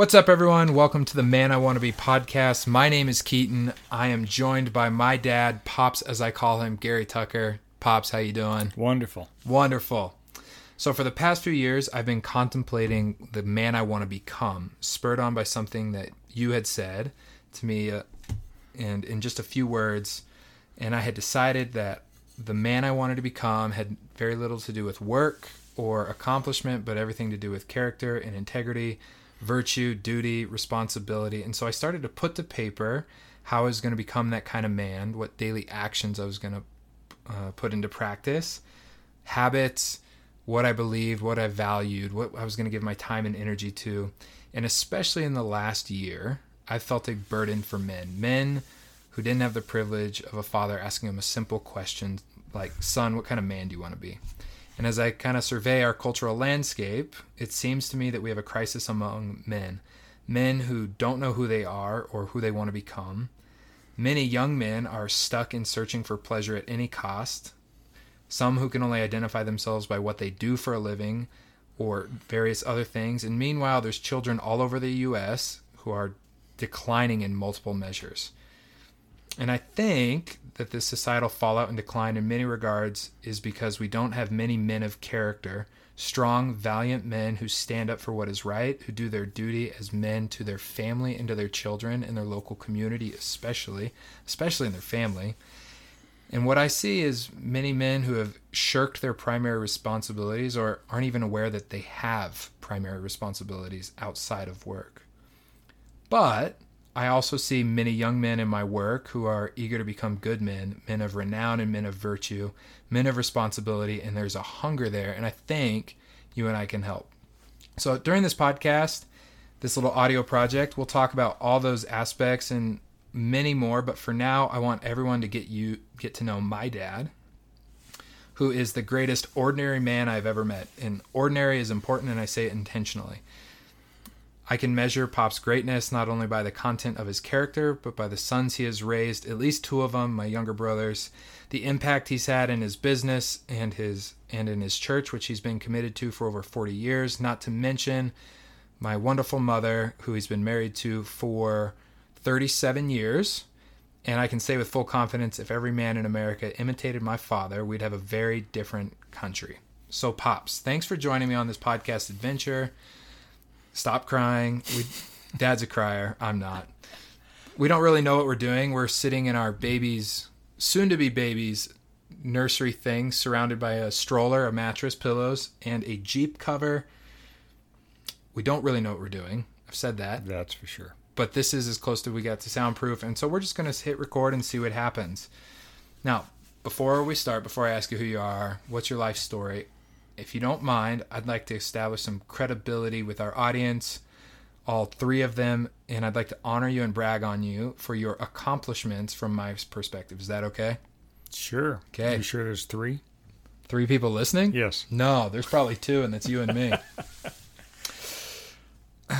What's up, everyone? Welcome to the Man I Want to Be podcast. My name is Keaton. I am joined by my dad, Pops, as I call him, Gary Tucker. Pops, how you doing? Wonderful. Wonderful. So, for the past few years, I've been contemplating the man I want to become, spurred on by something that you had said to me, uh, and in just a few words. And I had decided that the man I wanted to become had very little to do with work or accomplishment, but everything to do with character and integrity, virtue, duty, responsibility. And so I started to put to paper how I was going to become that kind of man, what daily actions I was going to uh, put into practice, habits, what I believed, what I valued, what I was going to give my time and energy to. And especially in the last year, I felt a burden for men. Men who didn't have the privilege of a father asking them a simple question like, Son, what kind of man do you want to be? And as I kind of survey our cultural landscape, it seems to me that we have a crisis among men. Men who don't know who they are or who they want to become. Many young men are stuck in searching for pleasure at any cost. Some who can only identify themselves by what they do for a living or various other things. And meanwhile, there's children all over the U.S. who are declining in multiple measures. And I think that this societal fallout and decline in many regards is because we don't have many men of character, strong, valiant men who stand up for what is right, who do their duty as men to their family and to their children and their local community, especially, especially in their family. And what I see is many men who have shirked their primary responsibilities or aren't even aware that they have primary responsibilities outside of work. But I also see many young men in my work who are eager to become good men, men of renown and men of virtue, men of responsibility, and there's a hunger there. And I think you and I can help. So during this podcast, this little audio project, we'll talk about all those aspects and many more. But for now, I want everyone to get you get to know my dad, who is the greatest ordinary man I've ever met. And ordinary is important, and I say it intentionally. I can measure Pop's greatness not only by the content of his character, but by the sons he has raised, at least two of them, my younger brothers, the impact he's had in his business and his and in his church, which he's been committed to for over 40 years, not to mention my wonderful mother, who he's been married to for 37 years. And I can say with full confidence if every man in America imitated my father, we'd have a very different country. So, Pops, thanks for joining me on this podcast adventure. Stop crying. We, Dad's a crier. I'm not. We don't really know what we're doing. We're sitting in our baby's, soon to be baby's, nursery thing, surrounded by a stroller, a mattress, pillows, and a Jeep cover. We don't really know what we're doing. I've said that. That's for sure. But this is as close as we got to soundproof. And so we're just going to hit record and see what happens. Now, before we start, before I ask you who you are, what's your life story? If you don't mind, I'd like to establish some credibility with our audience, all three of them, and I'd like to honor you and brag on you for your accomplishments from my perspective. Is that okay? Sure. Okay. You sure there's three? Three people listening? Yes. No, there's probably two, and that's you and me. all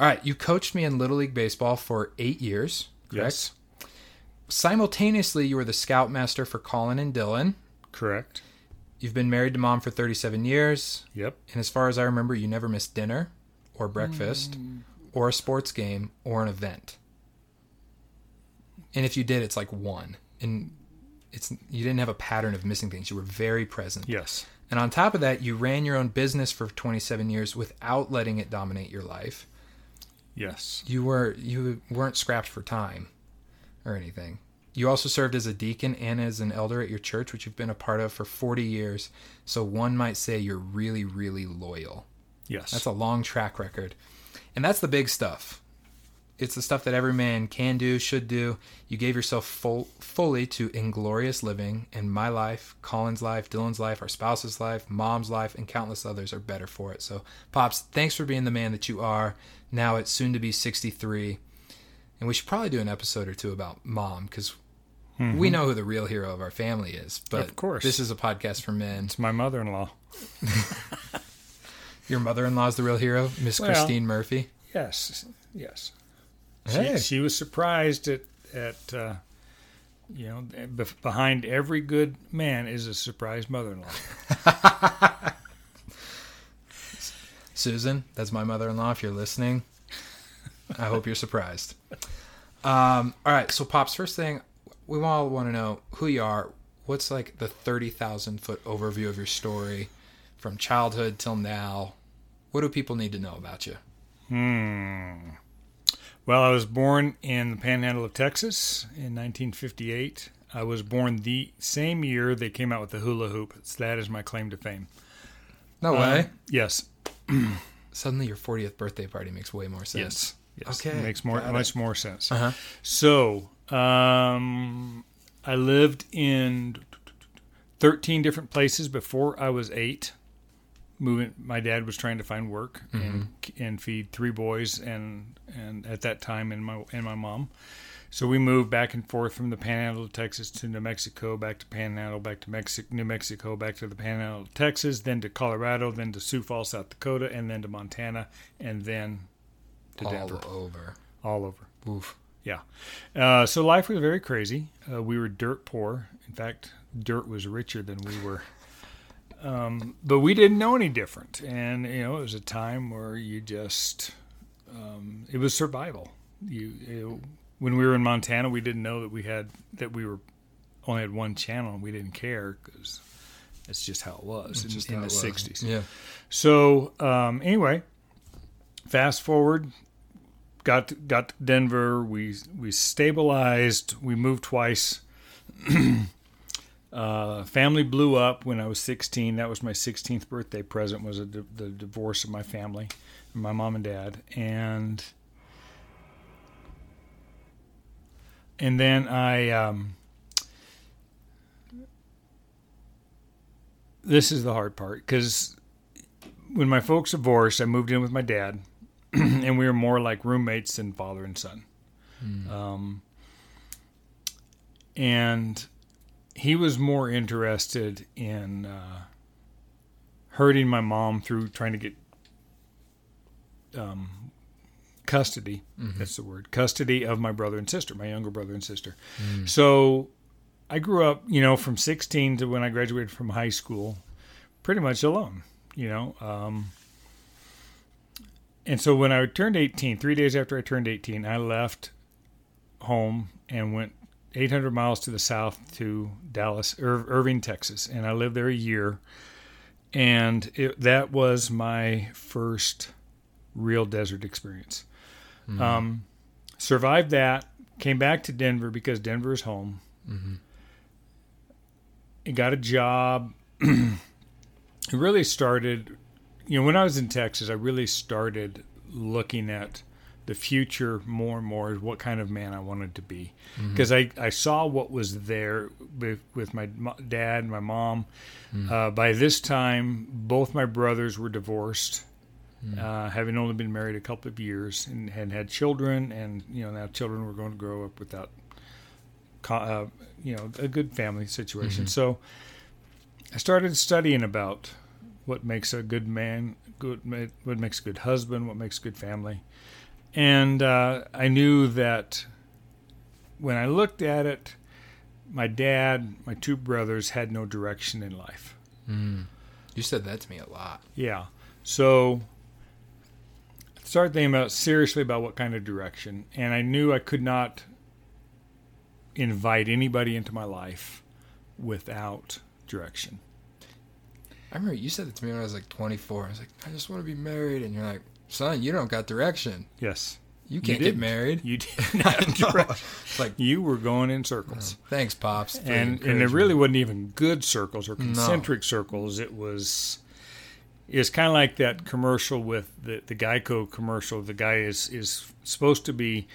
right. You coached me in Little League Baseball for eight years, correct? Yes. Simultaneously, you were the scoutmaster for Colin and Dylan. Correct. You've been married to mom for 37 years. Yep. And as far as I remember, you never missed dinner or breakfast mm. or a sports game or an event. And if you did, it's like one. And it's you didn't have a pattern of missing things. You were very present. Yes. And on top of that, you ran your own business for 27 years without letting it dominate your life. Yes. You were you weren't scrapped for time or anything. You also served as a deacon and as an elder at your church, which you've been a part of for 40 years. So one might say you're really, really loyal. Yes. That's a long track record. And that's the big stuff. It's the stuff that every man can do, should do. You gave yourself full, fully to inglorious living, and my life, Colin's life, Dylan's life, our spouse's life, mom's life, and countless others are better for it. So, Pops, thanks for being the man that you are. Now it's soon to be 63. And we should probably do an episode or two about mom because Mm-hmm. We know who the real hero of our family is, but of course, this is a podcast for men. It's my mother-in-law. Your mother-in-law is the real hero, Miss well, Christine Murphy. Yes, yes. Hey. She, she was surprised at at uh, you know behind every good man is a surprised mother-in-law. Susan, that's my mother-in-law. If you're listening, I hope you're surprised. Um, all right, so pops. First thing, we all want to know who you are. What's like the thirty thousand foot overview of your story from childhood till now? What do people need to know about you? Hmm. Well, I was born in the panhandle of Texas in 1958. I was born the same year they came out with the hula hoop. So that is my claim to fame. No Uh, way. yes. Suddenly, your 40th birthday party makes way more sense. Yes. Yes. Okay, It makes more got it. more sense. Uh-huh. So, um, I lived in 13 different places before I was eight. Moving, my dad was trying to find work and and feed three boys and and at that time and my and my mom. So we moved back and forth from the Panhandle of Texas to New Mexico, back to Panhandle, back to Mexico, New Mexico, back to the Panhandle of Texas, then to Colorado, then to Sioux Falls, South Dakota, and then to Montana, and then to All Denver, over. all over. Oof. Yeah. Uh, so life was very crazy. Uh, we were dirt poor. In fact, dirt was richer than we were. Um, but we didn't know any different. And, you know, it was a time where you just, um, it was survival. You, you when we were in Montana, we didn't know that we had, that we were only had one channel and we didn't care because that's just how it was in, Just in the was. 60s. Yeah. So um, anyway, fast forward, got got Denver. We we stabilized. We moved twice. uh, family blew up when I was 16. That was my 16th birthday present. Was di- the divorce of my family, my mom and dad, and and then I. Um, this is the hard part because when my folks divorced, I moved in with my dad, and we were more like roommates than father and son. Um, and he was more interested in uh, hurting my mom through trying to get um, custody. That's the word custody of my brother and sister, my younger brother and sister. So I grew up, you know, from 16 to when I graduated from high school, pretty much alone, you know. Um, and so when I turned 18, three days after I turned 18, I left home and went 800 miles to the south to Dallas, Ir- Irving, Texas. And I lived there a year. And it, that was my first real desert experience. Um, survived that, came back to Denver because Denver is home and got a job. it really started, you know, when I was in Texas, I really started looking at the future more and more as what kind of man I wanted to be. Because I, I saw what was there with, with my dad, my mom. Uh, by this time, both my brothers were divorced. Uh, having only been married a couple of years and had had children, and you know now children were going to grow up without uh, you know a good family situation. So I started studying about what makes a good man, good what makes a good husband, what makes a good family, and uh, I knew that when I looked at it, my dad, my two brothers had no direction in life. Mm. You said that to me a lot. Yeah. So I started thinking about seriously about what kind of direction, and I knew I could not invite anybody into my life without direction. I remember you said it to me when I was like 24. I was like, I just want to be married, and you're like, son, you don't got direction. Yes, You can't didn't. get married. you did not have direction. It's like, You were going in circles, thanks, pops. and and it really wasn't even good circles or concentric circles. It was. It's kind of like that commercial with the, the Geico commercial. The guy is, is supposed to be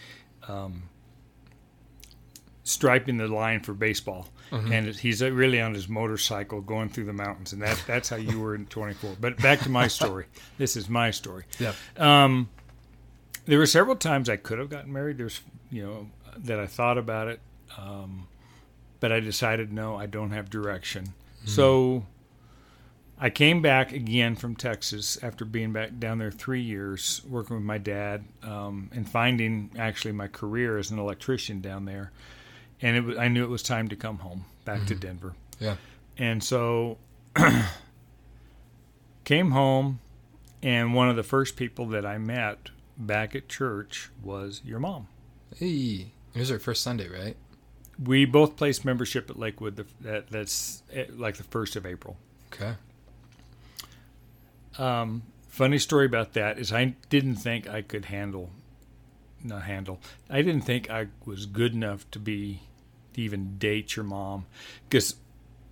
um, striping the line for baseball, and he's really on his motorcycle going through the mountains, and that that's how you were in 24. But back to my story. this is my story. Yeah. Um, there were several times I could have gotten married. There's, you know, that I thought about it, um, but I decided no, I don't have direction. So I came back again from Texas after being back down there three years, working with my dad, um, and finding actually my career as an electrician down there. And it I knew it was time to come home back to Denver. Yeah. And so came home and one of the first people that I met back at church was your mom. Hey, it was our first Sunday, right? We both placed membership at Lakewood. The, that, that's eh, like the first of April. Okay. Um, funny story about that is I didn't think I could handle, not handle. I didn't think I was good enough to be to even date your mom, because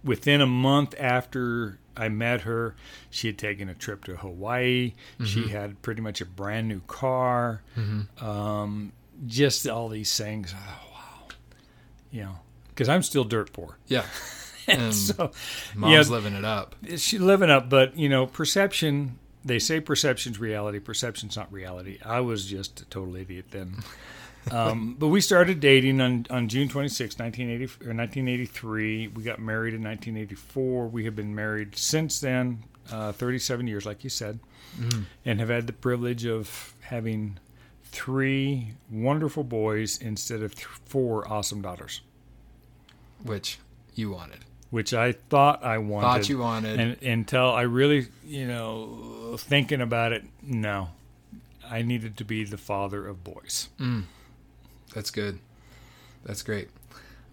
within a month after I met her, she had taken a trip to Hawaii. She had pretty much a brand new car. Um, just all these things. Oh, wow, you know, because I'm still dirt poor. Yeah. And So mom's yeah. living it up. She's living up, but you know, perception. They say perception's reality. Perception's not reality. I was just a total idiot then. um, but we started dating on, on June 26, 1980, or 1983. We got married in 1984. We have been married since then, uh, 37 years, like you said, and have had the privilege of having three wonderful boys instead of th- four awesome daughters, Which you wanted. Which I thought I wanted. Thought you wanted. and until I really, you know, thinking about it, no, I needed to be the father of boys. That's good. That's great.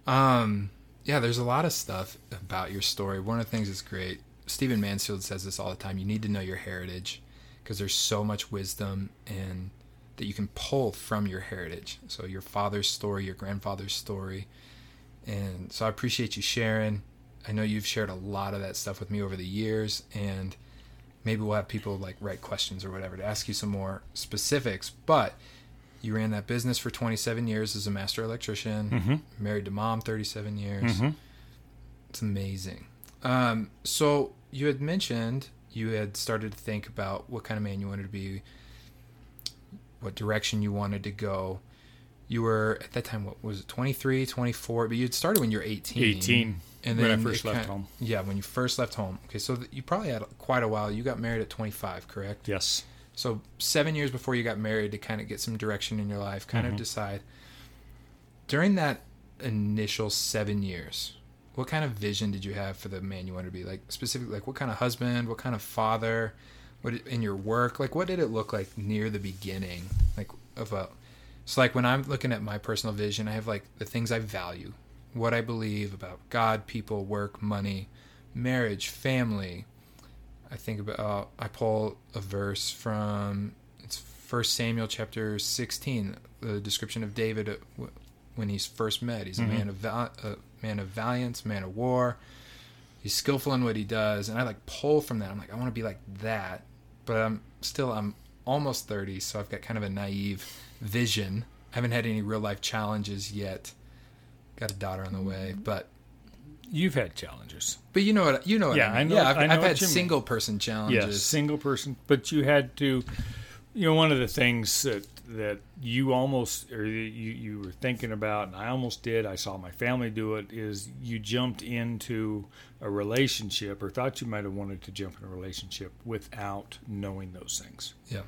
Um, yeah, there's a lot of stuff about your story. One of the things that's great, Stephen Mansfield says this all the time. You need to know your heritage because there's so much wisdom and that you can pull from your heritage. So your father's story, your grandfather's story, and so I appreciate you sharing. I know you've shared a lot of that stuff with me over the years, and maybe we'll have people like write questions or whatever to ask you some more specifics. But you ran that business for 27 years as a master electrician, married to mom 37 years. It's amazing. Um, so you had mentioned you had started to think about what kind of man you wanted to be, what direction you wanted to go. You were at that time, what was it, 23, 24? But you had started when you were 18. 18, And when I first left kind- home. Yeah, when you first left home. Okay, so you probably had quite a while. You got married at 25, correct? Yes. So seven years before you got married to kind of get some direction in your life, kind Mm-hmm. of decide. During that initial seven years, what kind of vision did you have for the man you wanted to be? Like specifically, like what kind of husband, what kind of father, what in your work, like what did it look like near the beginning, like of a. So like when I'm looking at my personal vision, I have like the things I value, what I believe about God, people, work, money, marriage, family, I think about uh, I pull a verse from it's First Samuel chapter sixteen, the description of David uh, when he's first met. He's a man of val- a man of valiance, man of war. He's skillful in what he does, and I like pull from that. I'm like, I want to be like that, but I'm still I'm almost thirty, so I've got kind of a naive vision. I haven't had any real life challenges yet. Got a daughter on the way, mm-hmm. but You've had challenges. but you know what you know what Yeah, I, mean. I know- Yeah, I've, I know I've had you mean. single person challenges. Yes, single person, but you had to. You know, one of the things that that you almost or you you were thinking about, and I almost did. I saw my family do it. Is you jumped into a relationship, or thought you might have wanted to jump in a relationship without knowing those things, Yeah.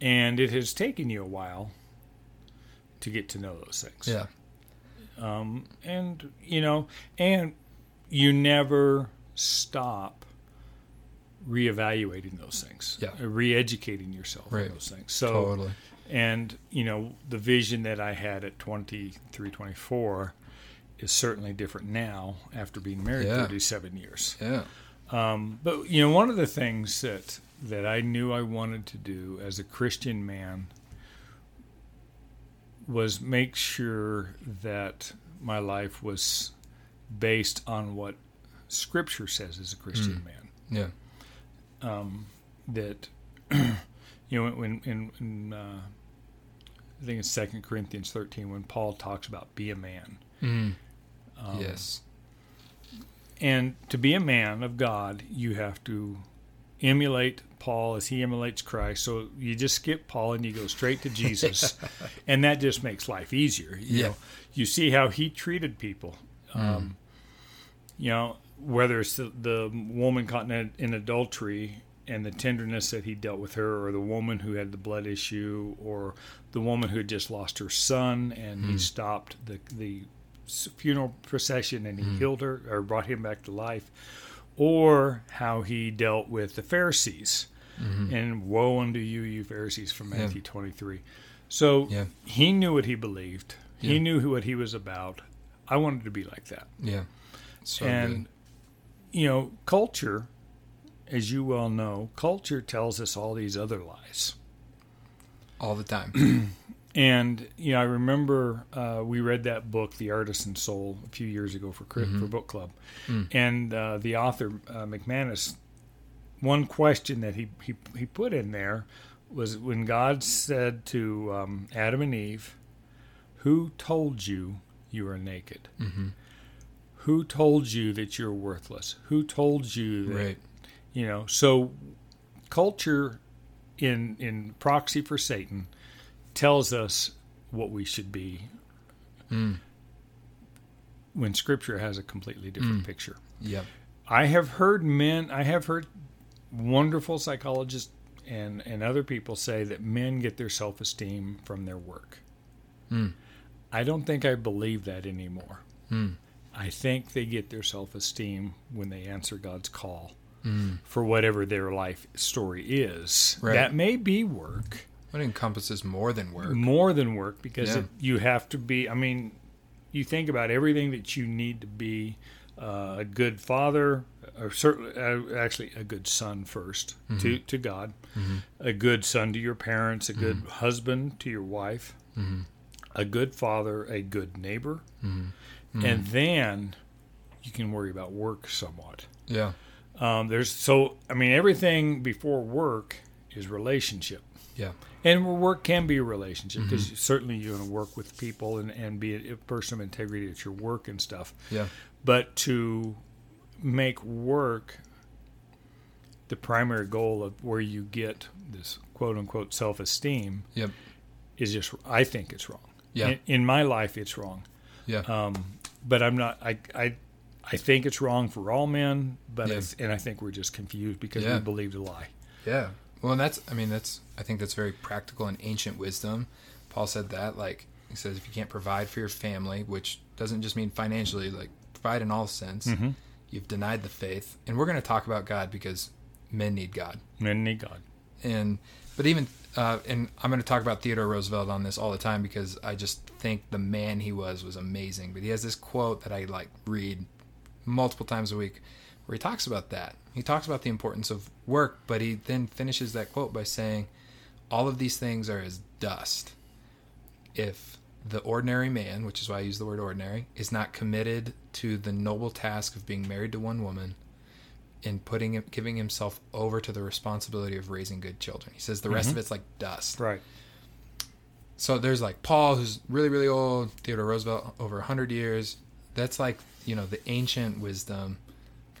and it has taken you a while to get to know those things. Yeah. Um, and you know, and you never stop reevaluating those things, Yeah. uh, re-educating yourself Right. on those things. So, Totally. and you know, the vision that I had at 23, 24 is certainly different now after being married Yeah. 37 years. Yeah. Um, but you know, one of the things that that I knew I wanted to do as a Christian man was make sure that my life was based on what Scripture says as a Christian man. Yeah. That you know, when in, in uh, I think it's Second Corinthians thirteen when Paul talks about be a man. Mm. Um, yes. And to be a man of God, you have to emulate Paul as he emulates Christ. So you just skip Paul and you go straight to Jesus, and that just makes life easier. You Yeah. know, you see how he treated people. Mm. Um, you know, whether it's the, the woman caught in, in adultery and the tenderness that he dealt with her, or the woman who had the blood issue, or the woman who had just lost her son and he mm. stopped the the funeral procession and he mm. healed her or brought him back to life, or how he dealt with the Pharisees mm-hmm. and woe unto you, you Pharisees, from Yeah. Matthew 23. So Yeah. he knew what he believed. He Yeah. knew what he was about. I wanted to be like that. Yeah. So and you know, culture, as you well know, culture tells us all these other lies. all the time. And you know, I remember uh, we read that book, The Artisan Soul, a few years ago for Crit- for book club, and uh, the author uh, McManus. One question that he, he he put in there was when God said to um, Adam and Eve, "Who told you you are naked? hmm Who told you that you're worthless? Who told you that Right. you know so culture in in proxy for satan tells us what we should be Mm. when scripture has a completely different Mm. picture Yep. i have heard men i have heard wonderful psychologists and and other people say that men get their self-esteem from their work Mm. i don't think i believe that anymore Mm. i think they get their self-esteem when they answer god's call Mm. for whatever their life story is. Right. That may be work, It encompasses more than work. more than work, because Yeah. it, you have to be. I mean, you think about everything that you need to be uh, a good father, or certainly, uh, actually, a good son 1st to to God, Mhm. a good son to your parents, a good Mm-hmm. husband to your wife, Mhm. a good father, a good neighbor, Mhm. and then you can worry about work somewhat. Yeah. Um, there's so I mean everything before work is relationship, Yeah. And work can be a relationship because Mm-hmm. certainly you're going to work with people and, and be a, person of integrity at your work and stuff. Yeah. But to make work the primary goal of where you get this quote unquote self esteem Yep. is just I think it's wrong. Yeah. In, in my life, it's wrong. Yeah. Um, but I'm not. I I I think it's wrong for all men. But Yeah. and I think we're just confused because Yeah. we believed a lie. Yeah. Well, and that's, I mean, that's, I think that's very practical and ancient wisdom. Paul said that, like, he says, if you can't provide for your family, which doesn't just mean financially, like, provide in all sense, Mhm. you've denied the faith. And we're going to talk about God because men need God. Men need God. And, but even, uh, and I'm going to talk about Theodore Roosevelt on this all the time because I just think the man he was was amazing. But he has this quote that I, like, read multiple times a week where he talks about that. He talks about the importance of work, but he then finishes that quote by saying, All of these things are as dust. If the ordinary man, which is why I use the word ordinary, is not committed to the noble task of being married to one woman and putting him, giving himself over to the responsibility of raising good children. He says the rest mm-hmm. of it's like dust. Right. So there's like Paul, who's really, really old, Theodore Roosevelt, over 100 years. That's like, you know, the ancient wisdom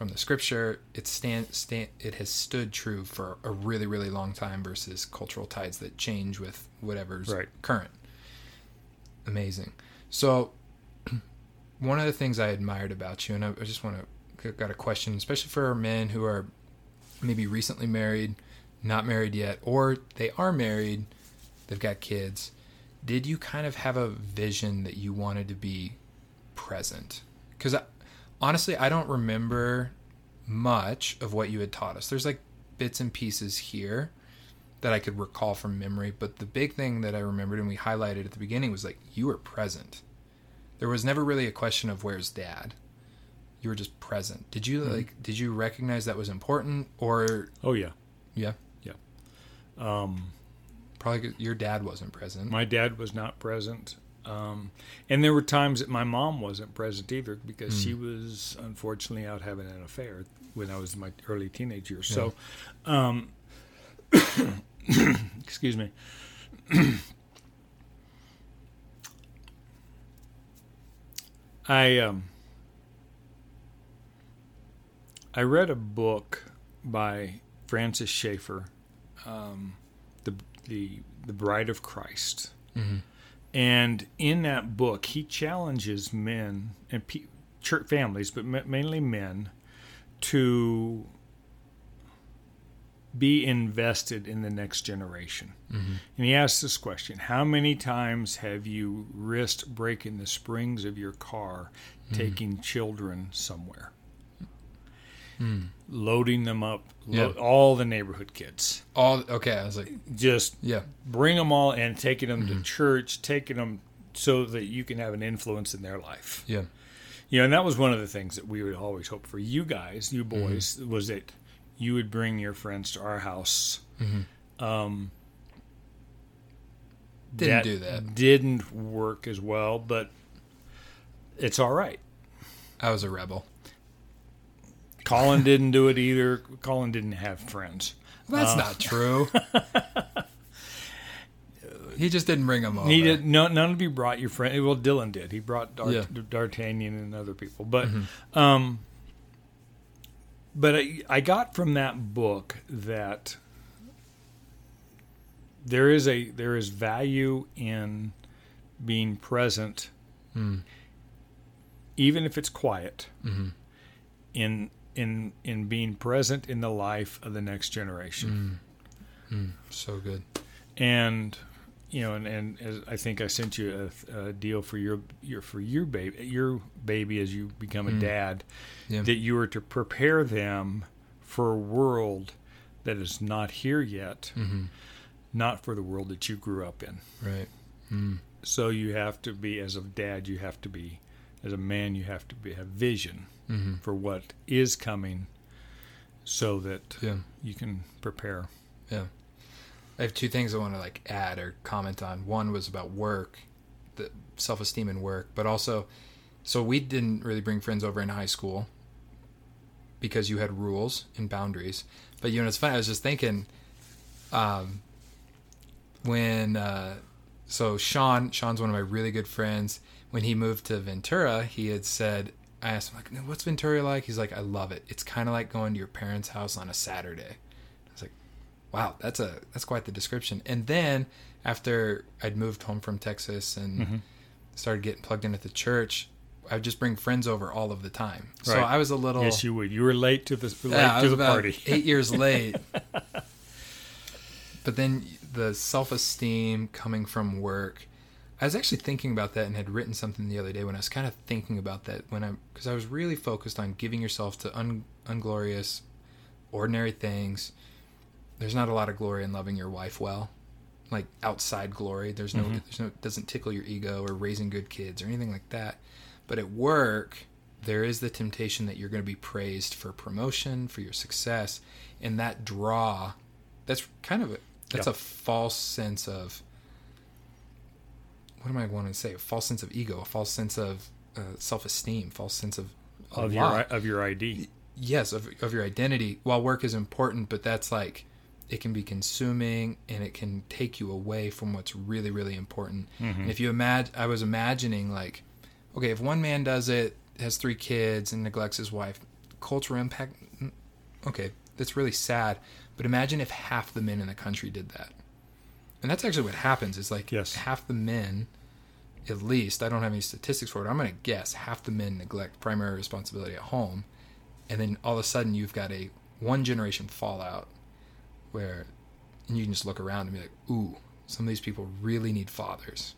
from the scripture. It stand, stand, it has stood true for a really, really long time versus cultural tides that change with whatever's Right. current. Amazing. So one of the things I admired about you, and I I just want to got a question, especially for men who are maybe recently married, not married yet, or they are married, they've got kids. Did you kind of have a vision that you wanted to be present? Because honestly, I don't remember much of what you had taught us. There's like bits and pieces here that I could recall from memory, but the big thing that I remembered and we highlighted at the beginning was like you were present. There was never really a question of where's dad. You were just present. Did you like did you recognize that was important or Oh yeah. yeah, Yeah. Um, probably your dad wasn't present. my dad was not present. Um, and there were times that my mom wasn't present either because she was unfortunately out having an affair when I was in my early teenage years. So, um, excuse me. I um, I read a book by Francis Schaeffer, um, the the the Bride of Christ, hmm and in that book he challenges men and pe- church families, but ma- mainly men, to be invested in the next generation. hmm And he asks this question How many times have you risked breaking the springs of your car taking children somewhere? Loading them up, lo- Yeah. all the neighborhood kids. All okay. I was like, Just yeah, bring them all and taking them Mm-hmm. to church, taking them so that you can have an influence in their life. yeah, You know, and that was one of the things that we would always hope for you guys, you Mm-hmm. boys, was that you would bring your friends to our house. Mm-hmm. Um, Didn't do that. Didn't work as well, but it's all right. I was a rebel. Colin didn't do it either. Colin didn't have friends. That's not true. he just didn't bring them over. He did. No, none of you brought your friend. Well, Dylan did. He brought Dart, Yeah. Mm-hmm. D'Artagnan and other people. But, um, but I, I got from that book that there is a there is value in being present, Mm. even if it's quiet. Mm-hmm. In in in being present in the life of the next generation. Mm. Mm. So good. and you know, and, and as I think I sent you a, a deal for your your for your baby your baby as you become a mm. dad, Yeah. that you were to prepare them for a world that is not here yet, Mm-hmm. not for the world that you grew up in. Right. So you have to be as a dad, you have to be as a man, you have to be have vision Mm-hmm. for what is coming, so that Yeah. you can prepare. Yeah. I have two things I want to like add or comment on. One was about work, the self esteem and work, but also, so we didn't really bring friends over in high school because you had rules and boundaries. But you know, it's funny. I was just thinking, um, when uh, so Sean, Sean's one of my really good friends. When he moved to Ventura, he had said, I asked him like, "What's Ventura like?" He's like, "I love it. It's kind of like going to your parents' house on a Saturday." I was like, "Wow, that's a that's quite the description." And then after I'd moved home from Texas and mm-hmm. started getting plugged in at the church, I would just bring friends over all of the time. So I was a little Yes, you would. You were late to the late yeah, I to the about party. eight years late. but then the self esteem coming from work, I was actually thinking about that and had written something the other day when I was kind of thinking about that when I because I was really focused on giving yourself to un, unglorious, ordinary things. There's not a lot of glory in loving your wife well, like outside glory. There's no, mm-hmm. there's no, doesn't tickle your ego or raising good kids or anything like that. But at work, there is the temptation that you're going to be praised for promotion, for your success, and that draw. That's kind of a that's Yeah. a false sense of what am I wanting to say? A false sense of ego, a false sense of uh, self-esteem, false sense of of lot your of your ID. yes of, of your identity while work is important but that's like it can be consuming and it can take you away from what's really really important Mm-hmm. and if you imagine i was imagining like okay if one man does it has three kids and neglects his wife cultural impact mm, okay that's really sad but imagine if half the men in the country did that and that's actually what happens is like Yes. half the men at least i don't have any statistics for it i'm going to guess half the men neglect primary responsibility at home and then all of a sudden you've got a one generation fallout where and you can just look around and be like ooh some of these people really need fathers.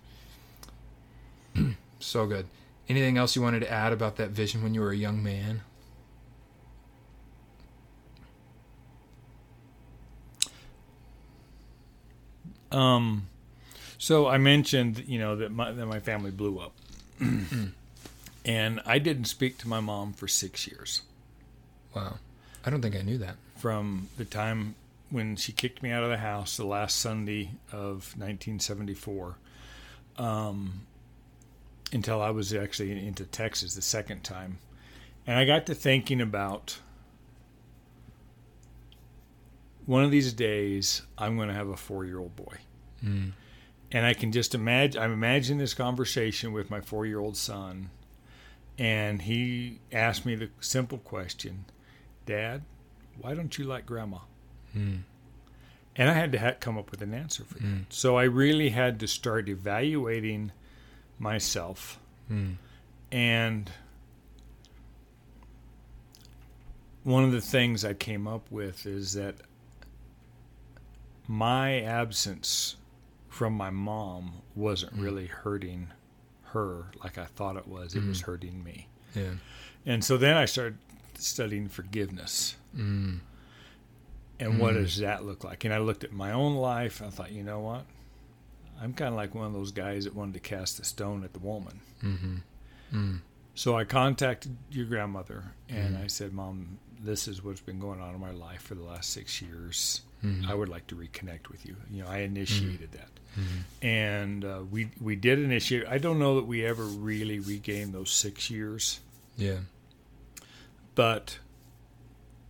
So good. Anything else you wanted to add about that vision when you were a young man Um, so I mentioned, you know, that my that my family blew up, and I didn't speak to my mom for six years. Wow. I don't think i knew that. From the time when she kicked me out of the house the last Sunday of 1974, um, until I was actually into Texas the second time, and I got to thinking about. One of these days, I'm going to have a four-year-old boy. mm. and I can just imagine. I'm imagining this conversation with my four-year-old son, and he asked me the simple question, "Dad, why don't you like Grandma?" Mm. And I had to ha- come up with an answer for that. Mm. So I really had to start evaluating myself, Mm. and one of the things I came up with is that my absence from my mom wasn't Mm. really hurting her like I thought it was. It was hurting me. yeah And so then I started studying forgiveness. Mm. And what Mm. does that look like? And I looked at my own life. I thought, you know what? I'm kind of like one of those guys that wanted to cast a stone at the woman. Mm-hmm. Mm. So I contacted your grandmother and. I said, Mom, this is what's been going on in my life for the last six years. Mhm. I would like to reconnect with you. You know, I initiated that. Mhm. And uh, we, we did initiate. I don't know that we ever really regained those six years, Yeah. but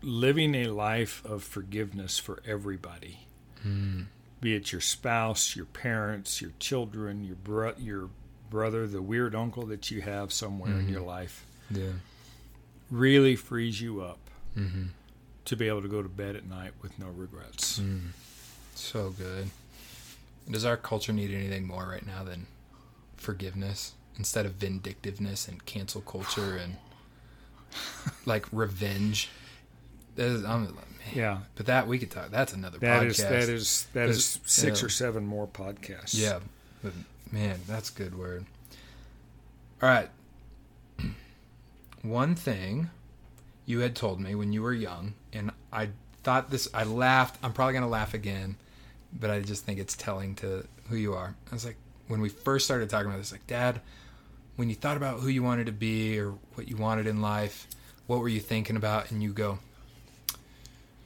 living a life of forgiveness for everybody, Mm. be it your spouse, your parents, your children, your bro- your brother, the weird uncle that you have somewhere in your life, Yeah. really frees you up Mm-hmm. To be able to go to bed at night with no regrets. Mm. So good. Does our culture need anything more right now than forgiveness instead of vindictiveness and cancel culture and like revenge? That is, I'm, man, Yeah, but that we could talk. That's another that podcast. is that is that is six yeah. or seven more podcasts. Yeah, but man, that's a good word. All right. One thing you had told me when you were young, and I thought this, I laughed. I'm probably to laugh again, but I just think it's telling to who you are. I was like, when we first started talking about this, like, Dad, when you thought about who you wanted to be or what you wanted in life, what were you thinking about? And you go,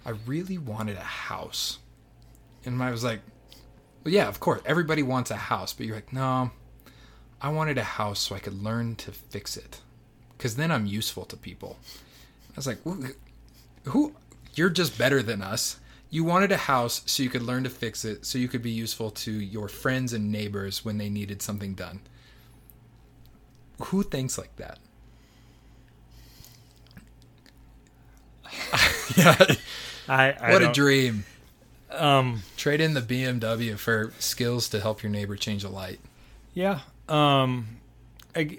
I really wanted a house. And I was like, well, yeah, of course. Everybody wants a house, but you're like, no, I wanted a house so I could learn to fix it. Because then I'm useful to people. I was like, who? You're just better than us. You wanted a house so you could learn to fix it, so you could be useful to your friends and neighbors when they needed something done. Who thinks like that? yeah, I, I what a dream. Um, Trade in the BMW for skills to help your neighbor change a light. yeah. Um, I,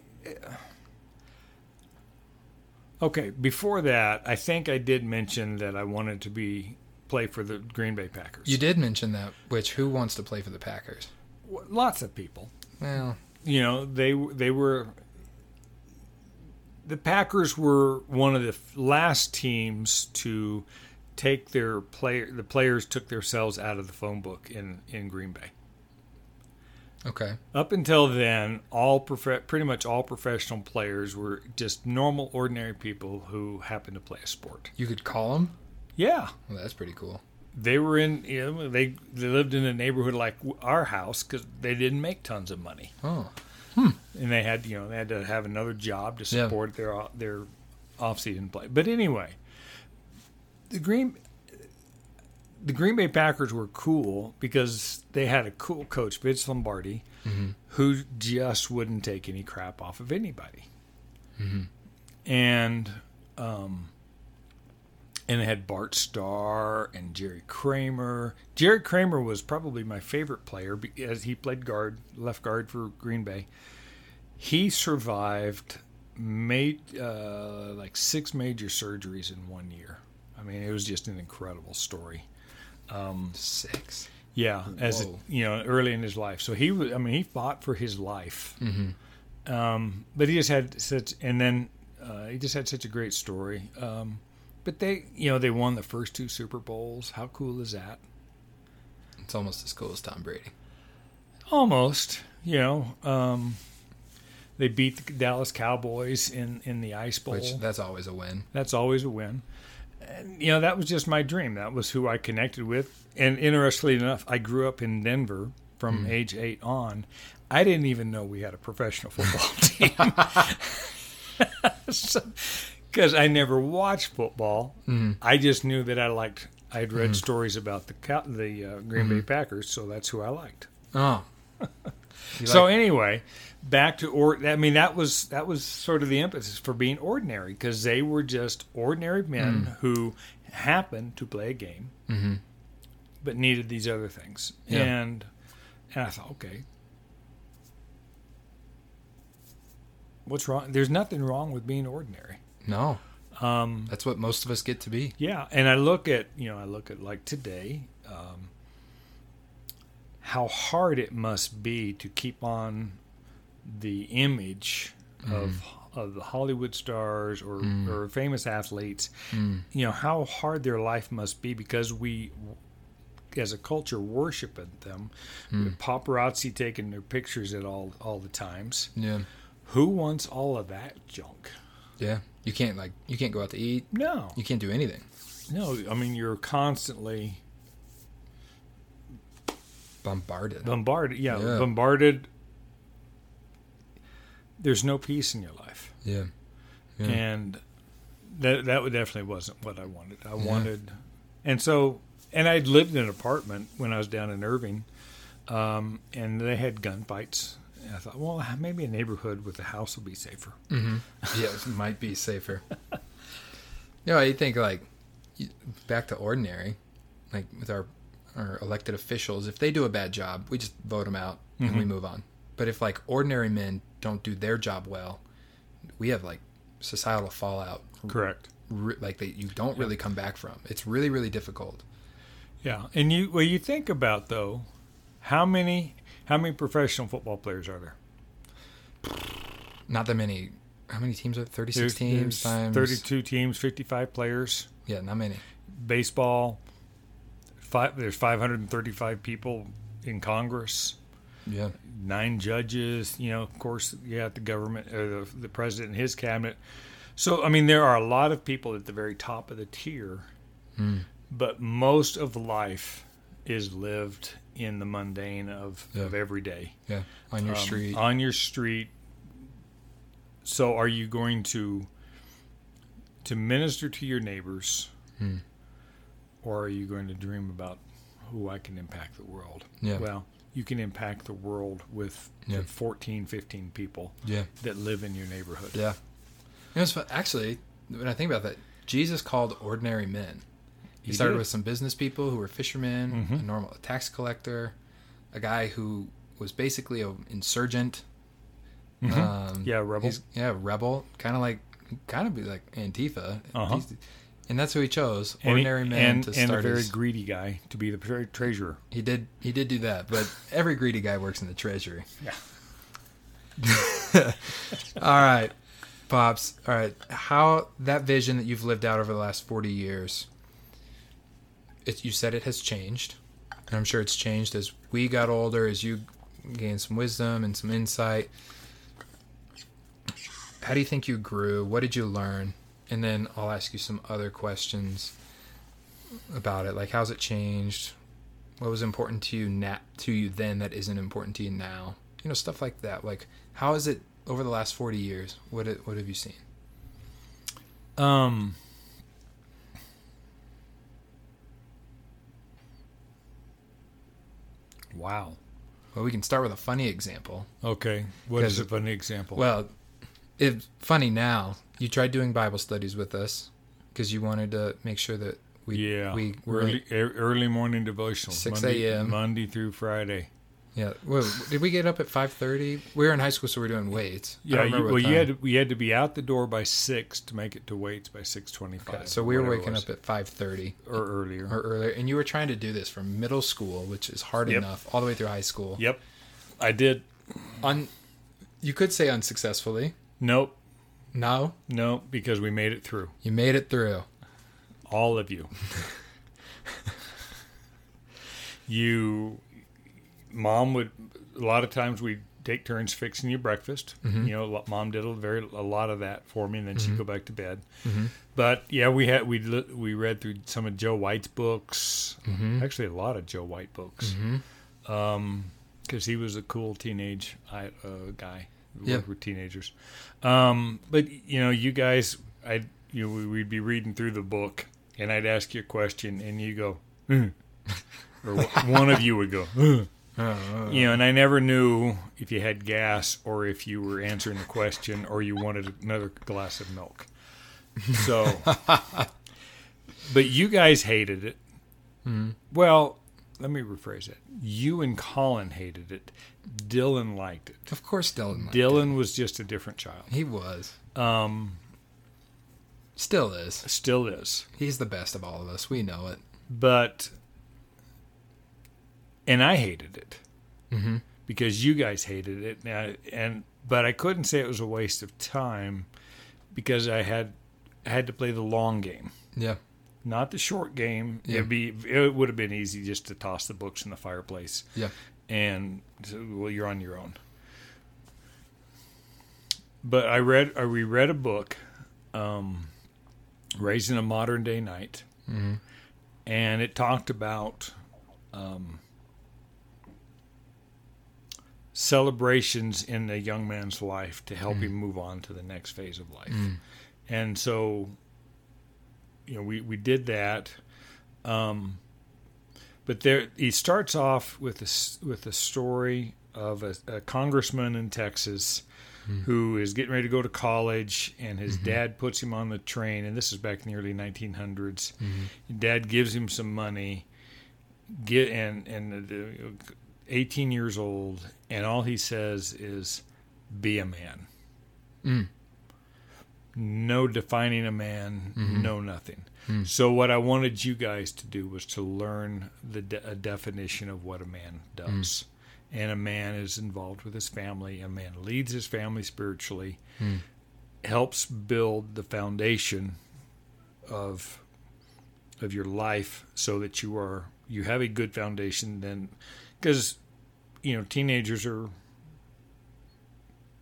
okay. Before that, I think I did mention that I wanted to be play for the Green Bay Packers. You did mention that, which who wants to play for the Packers? Lots of people. Well, You know, they they were. The Packers were one of the last teams to take their player. The players took themselves out of the phone book in in Green Bay. Okay. Up until then, all prof- pretty much all professional players were just normal, ordinary people who happened to play a sport. You could call them? Yeah, Well, that's pretty cool. they were in. You know, they they lived in a neighborhood like our house because they didn't make tons of money, Oh, Hmm. and they had you know they had to have another job to Yeah. support their their off season play. But anyway, the Green the Green Bay Packers were cool because they had a cool coach, Vince Lombardi, Mhm. who just wouldn't take any crap off of anybody. Mhm. And um, and they had Bart Starr and Jerry Kramer. Jerry Kramer was probably my favorite player because he played guard, left guard for Green Bay. He survived made uh, like six major surgeries in one year. I mean, it was just an incredible story. Um, six. yeah, as a, you know, early in his life. So he was. I mean, he fought for his life. Mm-hmm. Um, but he just had such, and then uh, he just had such a great story. Um, but they, you know, they won the first two Super Bowls. How cool is that? It's almost as cool as Tom Brady. Almost, you know. Um, they beat the Dallas Cowboys in in the Ice Bowl. Which that's always a win. That's always a win. You know, that was just my dream. That was who I connected with. And interestingly enough, I grew up in Denver from Mm. age eight on. I didn't even know we had a professional football team. Because I never watched football. Mhm. I just knew that I liked, I had Mm-hmm. read stories about the the uh, Green Bay Packers, so that's who I liked. Oh. You So like- anyway, back to or I mean that was that was sort of the emphasis for being ordinary because they were just ordinary men Mm. who happened to play a game Mhm. but needed these other things. Yeah. And and I thought, okay. What's wrong? There's nothing wrong with being ordinary. no, Um, that's what most of us get to be. yeah, and I look at you know I look at like today, um, how hard it must be to keep on the image of of the Hollywood stars or, Mm. or famous athletes, you know how hard their life must be because we, as a culture, worship them. Mm. Paparazzi taking their pictures at all all the times. Yeah. Who wants all of that junk? Yeah. You can't like you can't go out to eat. No, You can't do anything. no. I mean, you're constantly Bombarded. bombarded. Yeah, Yeah. bombarded. There's no peace in your life. Yeah. Yeah. and that that definitely wasn't what I wanted. I wanted, and so and I'd lived in an apartment when I was down in Irving, um, and they had gunfights. And I thought, well, maybe a neighborhood with a house will be safer. Mm-hmm. yeah, it might be safer. you know, you think like back to ordinary, like with our our elected officials. If they do a bad job, we just vote them out and we mm-hmm. move on. But if like ordinary men don't do their job well, we have like societal fallout, Correct. re- like that you don't really come back from. It's really really difficult. Yeah, and you well, you think about though, how many how many professional football players are there? Not that many. How many teams are? Thirty six teams times thirty-two teams, fifty-five players. Yeah, not many. Baseball, five. There's five hundred and thirty-five people in Congress. Yeah, nine judges. You know, of course, you got the government, or the, the president and his cabinet. So, I mean, there are a lot of people at the very top of the tier, Hmm. but most of life is lived in the mundane of, Yeah. of every day yeah. On your Um, street. on your street. So, are you going to to minister to your neighbors, Hmm. Or are you going to dream about who I can impact the world? Yeah. Well, you can impact the world with Yeah. the 14, 15 people yeah. that live in your neighborhood. Yeah. You know, it's actually, when I think about that, Jesus called ordinary men. He, He started did. with some business people who were fishermen, Mhm. a normal a tax collector, a guy who was basically an insurgent. Mhm. Um, Yeah, rebel. yeah, rebel. Kind of like, kind of be like Antifa. Uh-huh. And that's who he chose, And he- ordinary men and, to and start a very his. greedy guy to be the tre- treasurer. He did. He did do that, but every greedy guy works in the treasury. Yeah. All right, pops. All right, how that vision that you've lived out over the last forty years. It, you said it has changed, and I'm sure it's changed as we got older, as you gained some wisdom and some insight. How do you think you grew? What did you learn? And then I'll ask you some other questions about it, like how's it changed? What was important to you na- to you then that isn't important to you now? You know, stuff like that. Like, how is it over the last forty years? What it, what have you seen? Um, wow. Well, we can start with a funny example. Okay. What is a funny example? Well, it's funny now. You tried doing Bible studies with us because you wanted to make sure that we yeah. we were early, early morning devotional. 6 Monday- a.m.. Monday through Friday. yeah. Well, did we get up at five thirty? We were in high school, so we are doing weights. Yeah. You, well, you had to, we had to be out the door by six to make it to weights by six twenty-five. Okay, so we were waking up at five thirty or earlier. or earlier, and you were trying to do this from middle school, which is hard Yep. enough, all the way through high school. yep. I did. Un, you could say unsuccessfully. Nope. No, No, because we made it through. you made it through. All of you. you, mom would. A lot of times we'd take turns fixing you breakfast. Mm-hmm. You know, mom did a very a lot of that for me, and then she'd go back to bed. Mhm. But yeah, we had we we read through some of Joe White's books. Mhm. Actually, a lot of Joe White books. Mhm. Um, because he was a cool teenage uh, guy. Who Yeah. worked with teenagers. Um, but you know, you guys, I you know, we- we'd be reading through the book, and I'd ask you a question, and you go, "Hmm." or one of you would go. Oh, you know, and I never knew if you had gas or if you were answering the question or you wanted another glass of milk. So, but you guys hated it. Mm-hmm. Well, let me rephrase it. You and Colin hated it. Dylan liked it. Of course, Dylan. liked Dylan was just a different child. He was. Um, Still is. still is. He's the best of all of us. We know it. But, and I hated it Mm-hmm. because you guys hated it. Now, and but I couldn't say it was a waste of time because I had I had to play the long game, Yeah. Not the short game. Yeah. It'd be it would have been easy just to toss the books in the fireplace Yeah. and so, well, you're on your own. But I read, I reread a book, um, "Raising a Modern Day Knight," Mm-hmm. and it talked about um, celebrations in a young man's life to help him move on to the next phase of life. And so, you know, we we did that. Um, but there, he starts off with a with a story of a, a congressman in Texas who is getting ready to go to college, and his dad puts him on the train. And this is back in the early 1900s. Dad gives him some money, get and and uh, 18 years old, and all he says is, "Be a man." Mm. No defining a man, Mm-hmm. no nothing. Hmm. So what I wanted you guys to do was to learn the de- a definition of what a man does. And a man is involved with his family. A man leads his family spiritually, Hmm. helps build the foundation of of your life, so that you are you have a good foundation. Then, because you know teenagers are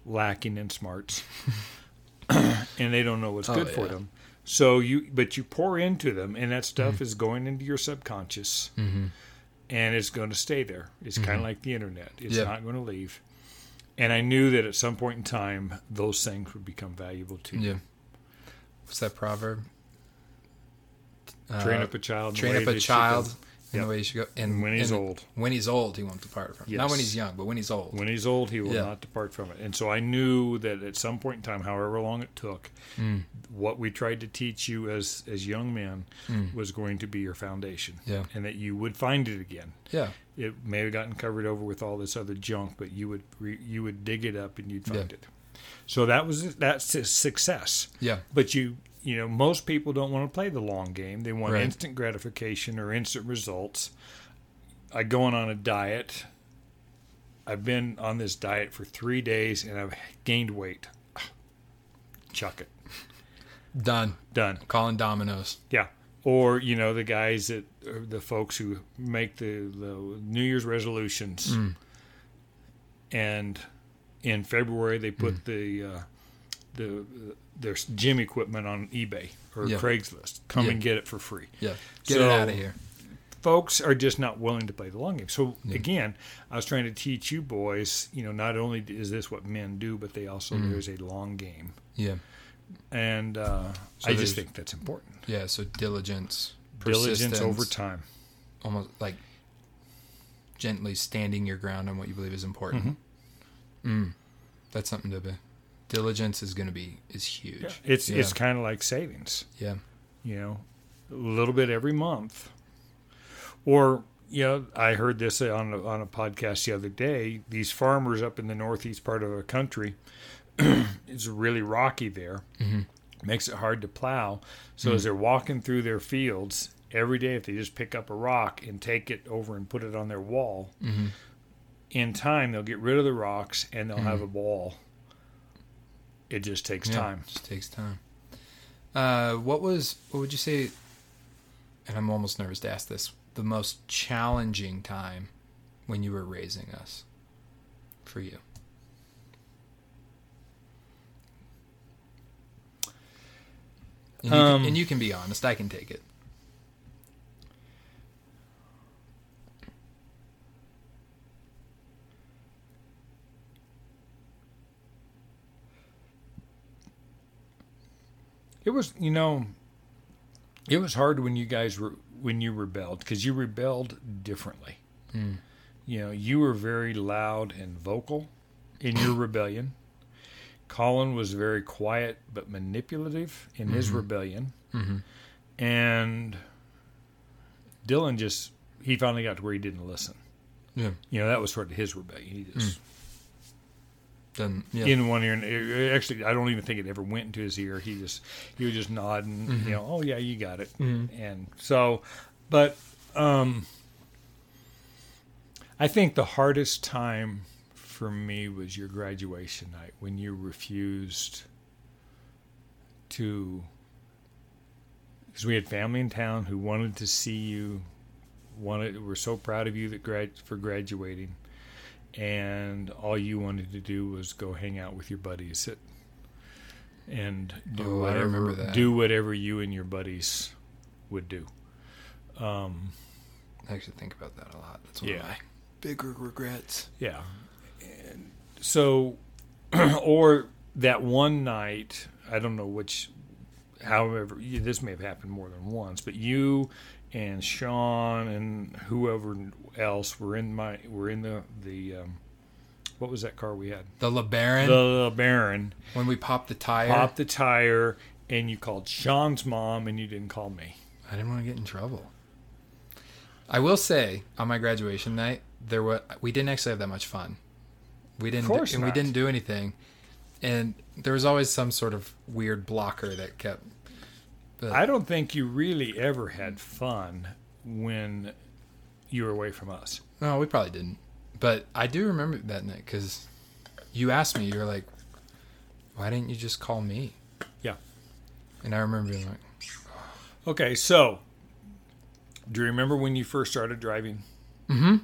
lacking in smarts, and they don't know what's Oh, good for yeah. them. So you, but you pour into them, and that stuff is going into your subconscious, Mm-hmm. and it's going to stay there. It's kind of like the internet; it's Yeah. not going to leave. And I knew that at some point in time, those things would become valuable to you. Yeah. What's that proverb? Train Uh, up a child. train up a child. In Yep. the way you should go. And when he's and old. when he's old, he won't depart from. it. Not when he's young, but when he's old. When he's old, he will Yeah. not depart from it. And so I knew that at some point in time, however long it took, Mm. what we tried to teach you as as young men Mm. was going to be your foundation, Yeah. and that you would find it again. Yeah. It may have gotten covered over with all this other junk, but you would re, you would dig it up and you'd find Yeah. it. So that was that's a success. Yeah. But you you know most people don't want to play the long game. They want Right. instant gratification or instant results. I going on a diet. I've been on this diet for three days and I've gained weight. Chuck it. Done. Done. Calling Domino's. Yeah. Or you know the guys that are the folks who make the, the New Year's resolutions, Mm. and in February they Mm. put the uh, the their gym equipment on eBay or Yeah. Craigslist. Come Yeah. and get it for free. Yeah. Get So- it out of here. Folks are just not willing to play the long game. So Yeah. again, I was trying to teach you boys. You know, not only is this what men do, but they also Mm. there's a long game, Yeah. and uh, So I just think that's important. Yeah. So diligence. Diligence over time. Almost like gently standing your ground on what you believe is important. Mm-hmm. Mm. That's something to be. Diligence is going to be is huge. Yeah. It's Yeah. it's kind of like savings, Yeah. you know, a little bit every month. Or you know, I heard this on a, on a podcast the other day. These farmers up in the northeast part of the country, it's really rocky there. hmm Makes it hard to plow. So as they're walking through their fields every day, if they just pick up a rock and take it over and put it on their wall, hmm in time they'll get rid of the rocks and they'll Mhm. have a wall. It just takes Yeah, time. It just takes time. Uh, what was what would you say? And I'm almost nervous to ask this. The most challenging time when you were raising us, for you. And you, Um, can, and you can be honest. I can take it. It was, you know, it was hard when you guys were when you rebelled because you rebelled differently. Mm. You know, you were very loud and vocal in your rebellion. Colin was very quiet but manipulative in his Mhm. rebellion, hmm and Dylan just he finally got to where he didn't listen. Yeah. You know, that was sort of his rebellion. He just Then yeah. in one ear. And actually, I don't even think it ever went into his ear. He just he was just nodding. Mhm. You know, oh yeah, you got it. Mhm. And so, but um, I think the hardest time for me was your graduation night when you refused to because we had family in town who wanted to see you wanted were so proud of you that grad for graduating and all you wanted to do was go hang out with your buddies at, and do Oh, whatever do whatever you and your buddies would do um, I actually think about that a lot. That's one Yeah. of my bigger regrets. Yeah. And so, or that one night, I don't know which, however, this may have happened more than once, but you and Sean and whoever else were in my, were in the, the, um, what was that car we had? The LeBaron, The Baron when we popped the tire, popped the tire and you called Sean's mom and you didn't call me. I didn't want to get in trouble. I will say, on my graduation night, there was we didn't actually have that much fun. We didn't, course and we didn't do anything, and there was always some sort of weird blocker that kept. But I don't think you really ever had fun when you were away from us. no, we probably didn't. But I do remember that night because you asked me, you were like, "Why didn't you just call me?" Yeah. and I remember being like, Okay, so do you remember when you first started driving "Mm-hmm,"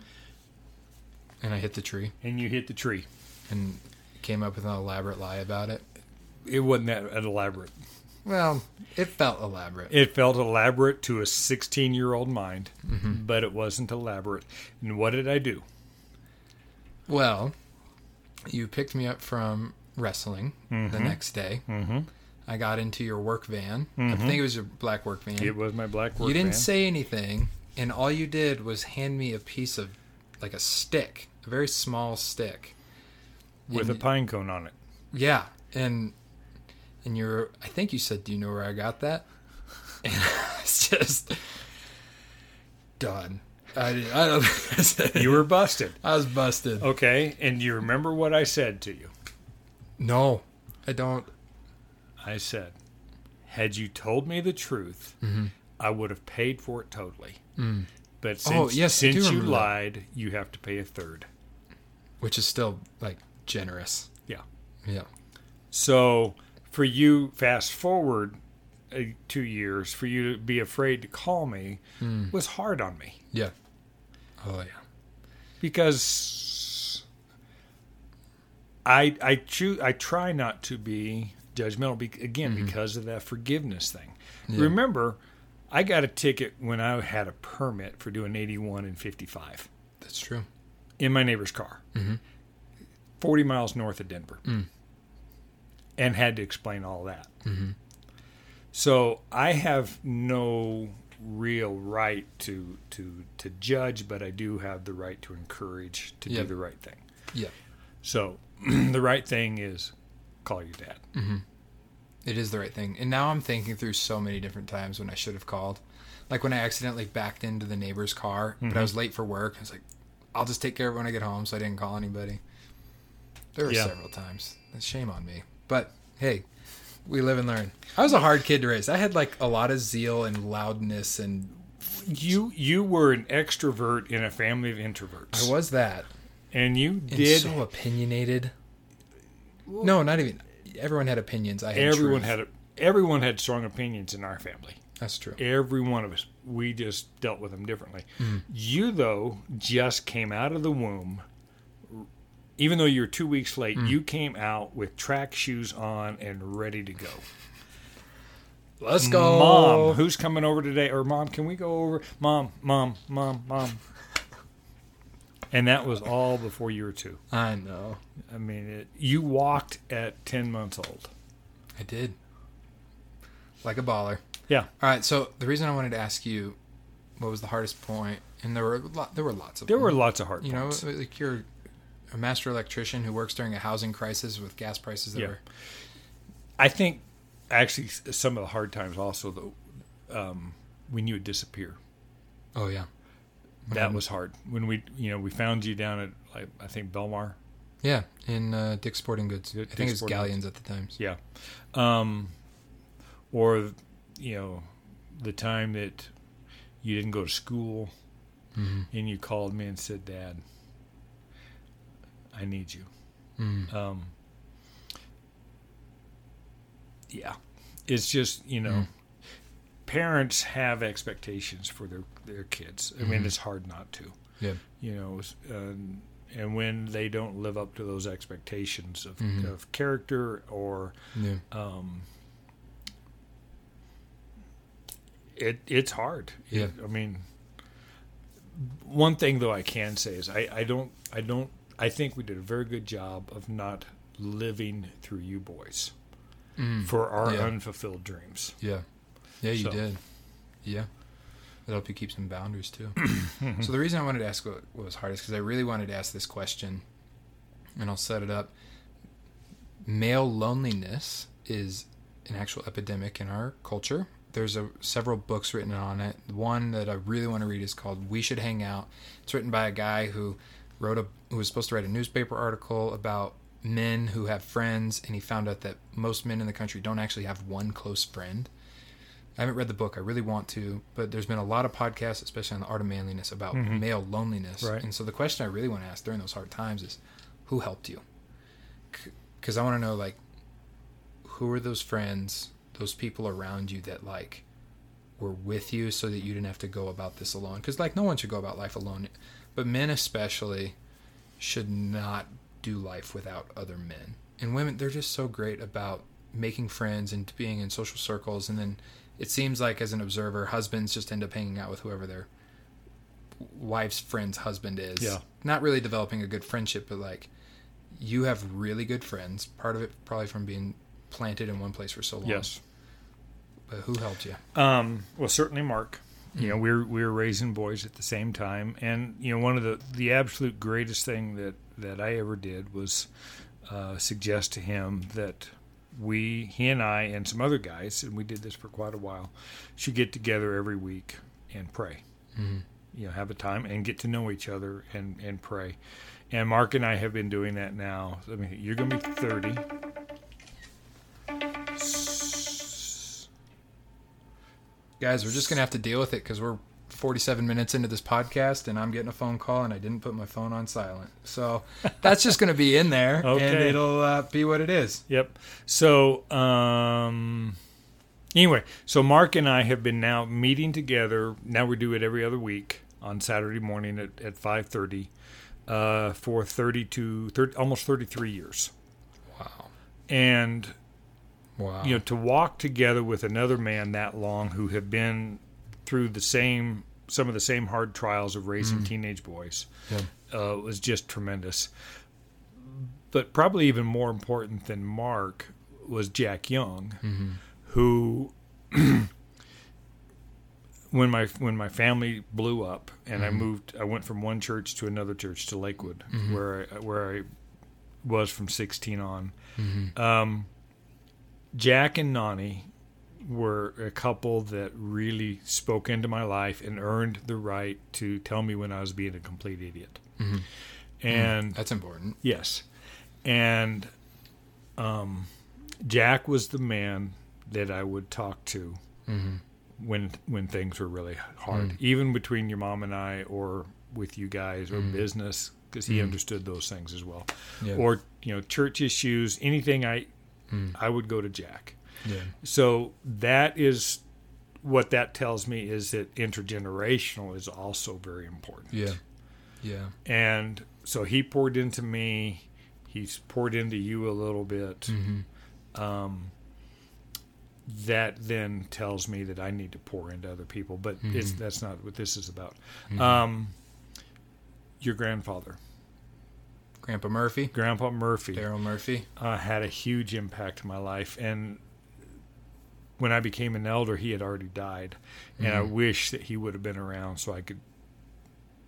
and I hit the tree and you hit the tree? and came up with an elaborate lie about it. It wasn't that elaborate. Well, it felt elaborate. It felt elaborate to a 16 year old mind, Mm-hmm. but it wasn't elaborate. And what did I do? Well, you picked me up from wrestling the Mhm. next day. Mm-hmm. I got into your work van. I Mhm. think it was your black work van. It was my black work van. you didn't van. say anything, and all you did was hand me a piece of, like a stick, a very small stick. with a pine cone on it. Yeah, and and you're. I think you said, "Do you know where I got that?" And it's just done. I didn't, I don't. think I You were busted. I was busted. Okay, and you remember what I said to you? No, I don't. I said, had you told me the truth, Mm-hmm. I would have paid for it totally. Mm. But since, Oh, yes, since you remember that. lied, you have to pay a third. Which is still like generous. Yeah. Yeah. So for you, fast forward uh, two years, for you to be afraid to call me Mm. was hard on me Yeah. Oh yeah. because I I choose I try not to be judgmental be, again because of that forgiveness thing. Mm-hmm. Yeah. Remember, I got a ticket when I had a permit for doing 81 and 55 That's true. in my neighbor's car, Mhm. 40 miles north of Denver, Mm. And had to explain all that. Mhm. So I have no real right to to to judge, but I do have the right to encourage to Yeah. do the right thing. Yeah. So the right thing is call your dad. It is the right thing. And now I'm thinking through so many different times when I should have called. Like when I accidentally backed into the neighbor's car, but I was late for work. I was like, I'll just take care of it when I get home, so I didn't call anybody. There were Yeah. several times. That's shame on me. But hey, we live and learn. I was a hard kid to raise. I had like a lot of zeal and loudness, and You you were an extrovert in a family of introverts. I was that. and you And did. so opinionated. No, not even. Everyone had opinions. I had everyone truth. had everyone had strong opinions in our family. That's true. Every one of us. We just dealt with them differently. Mm. You, though, just came out of the womb. Even though you're two weeks late, Mm. you came out with track shoes on and ready to go. Let's go, Mom, who's coming over today? Or mom, can we go over? Mom, mom, mom, mom. And that was all before you were two. I know. I mean, it, you walked at ten months old. I did. Like a baller. Yeah. All right. So the reason I wanted to ask you, what was the hardest? And there were lot, there were lots of There them. were lots of hard you know like you're a master electrician who works during a housing crisis with gas prices that Yeah. were I think actually some of the hard times also though um, when you would disappear. oh yeah That was hard. When we you know we found you down at like I think Belmar. yeah in uh, Dick's Sporting Goods. Dick- I think it was Sporting Galleons at the times. Yeah. Um, or you know the time that you didn't go to school Mhm. and you called me and said, "Dad, I need you. Mm. Um, yeah, it's just you know, Mm. parents have expectations for their their kids. I mean, Mhm. it's hard not to. Yeah. You know, s- um, and when they don't live up to those expectations of, Mhm. of character or Yeah. um, it it's hard. Yeah. I mean, one thing though I can say is I, I don't I don't I think we did a very good job of not living through you boys Mm. for our Yeah. unfulfilled dreams. Yeah. Yeah, you So- did. Yeah. That helped you keep some boundaries too. so the reason I wanted to ask what, what was hard is because I really wanted to ask this question, and I'll set it up. Male loneliness is an actual epidemic in our culture. There's a, several books written on it. One that I really want to read is called "We Should Hang Out." It's written by a guy who wrote a who was supposed to write a newspaper article about men who have friends, and he found out that most men in the country don't actually have one close friend. I haven't read the book. I really want to, but there's been a lot of podcasts, especially on the art of manliness, about Mhm. male loneliness. Right. And so the question I really want to ask during those hard times is, who helped you? Because I want to know, like, who are those friends, those people around you that like were with you, so that you didn't have to go about this alone? Because like, no one should go about life alone, but men especially should not do life without other men. And women, they're just so great about making friends and being in social circles. And then it seems like, as an observer, husbands just end up hanging out with whoever their wife's friend's husband is. Yeah. Not really developing a good friendship, but like you have really good friends. Part of it probably from being planted in one place for so long. Yes. But who helped you? Um, well, certainly Mark. You know, we were we were raising boys at the same time, and you know, one of the the absolute greatest thing that that I ever did was uh, suggest to him that we, he and I, and some other guys, and we did this for quite a while, should get together every week and pray. Mm-hmm. You know, have a time and get to know each other and and pray. And Mark and I have been doing that now. I mean, you're going to be thirty. Guys, we're just gonna have to deal with it because we're 47 minutes into this podcast, and I'm getting a phone call, and I didn't put my phone on silent. So that's just gonna be in there, and it'll uh, be what it is. Yep. So, um, anyway, so Mark and I have been now meeting together. Now we do it every other week on Saturday morning at, at 5.30 uh, for 32, 30, almost 33 years. Wow. And, Wow. you know, to walk together with another man that long who have been through the same, some of the same hard trials of raising Mhm. teenage boys Yeah. uh, was just tremendous. But probably even more important than Mark was Jack Young, Mm-hmm. who, when my when my family blew up and I Mhm. moved, I went from one church to another church to Lakewood, Mhm. where I, where I was from 16 on. Mm-hmm. Um, Jack and Nani were a couple that really spoke into my life and earned the right to tell me when I was being a complete idiot. Mm-hmm. And that's important. yes, and um, Jack was the man that I would talk to Mm-hmm. when when things were really hard, Mm. even between your mom and I, or with you guys, or Mm. business, because he Mm. understood those things as well. Yeah. Or you know, church issues, anything. I Mm. I would go to Jack. yeah. So that is what that tells me is that intergenerational is also very important. Yeah. Yeah. And so he poured into me. He's poured into you a little bit. Mm-hmm. Um, that then tells me that I need to pour into other people, but it's Mhm. that's not what this is about. Mhm. Um, your grandfather, Grandpa Murphy, Grandpa Murphy, Daryl Murphy. uh, had a huge impact in my life. And when I became an elder, he had already died. And I Mhm. wish that he would have been around so I could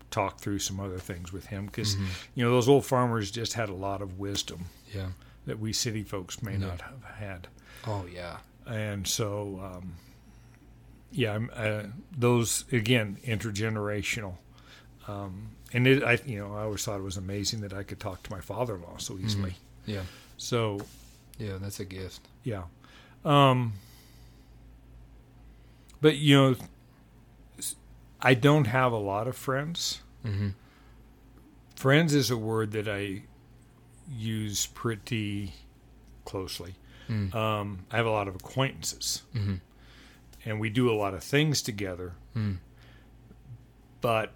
talk through some other things with him. Because, Mhm. you know, those old farmers just had a lot of wisdom Yeah. that we city folks may Yeah. not have had. Oh yeah. And so, um, yeah, I'm, uh, those, again, intergenerational. Um, and it, I, you know, I always thought it was amazing that I could talk to my father-in-law so easily. Yeah. So, Yeah. That's a gift. Yeah. Um but you know I don't have a lot of friends. Mm-hmm. Friends is a word that I use pretty closely. Mm. Um, I have a lot of acquaintances, Mhm. and we do a lot of things together. Mm. But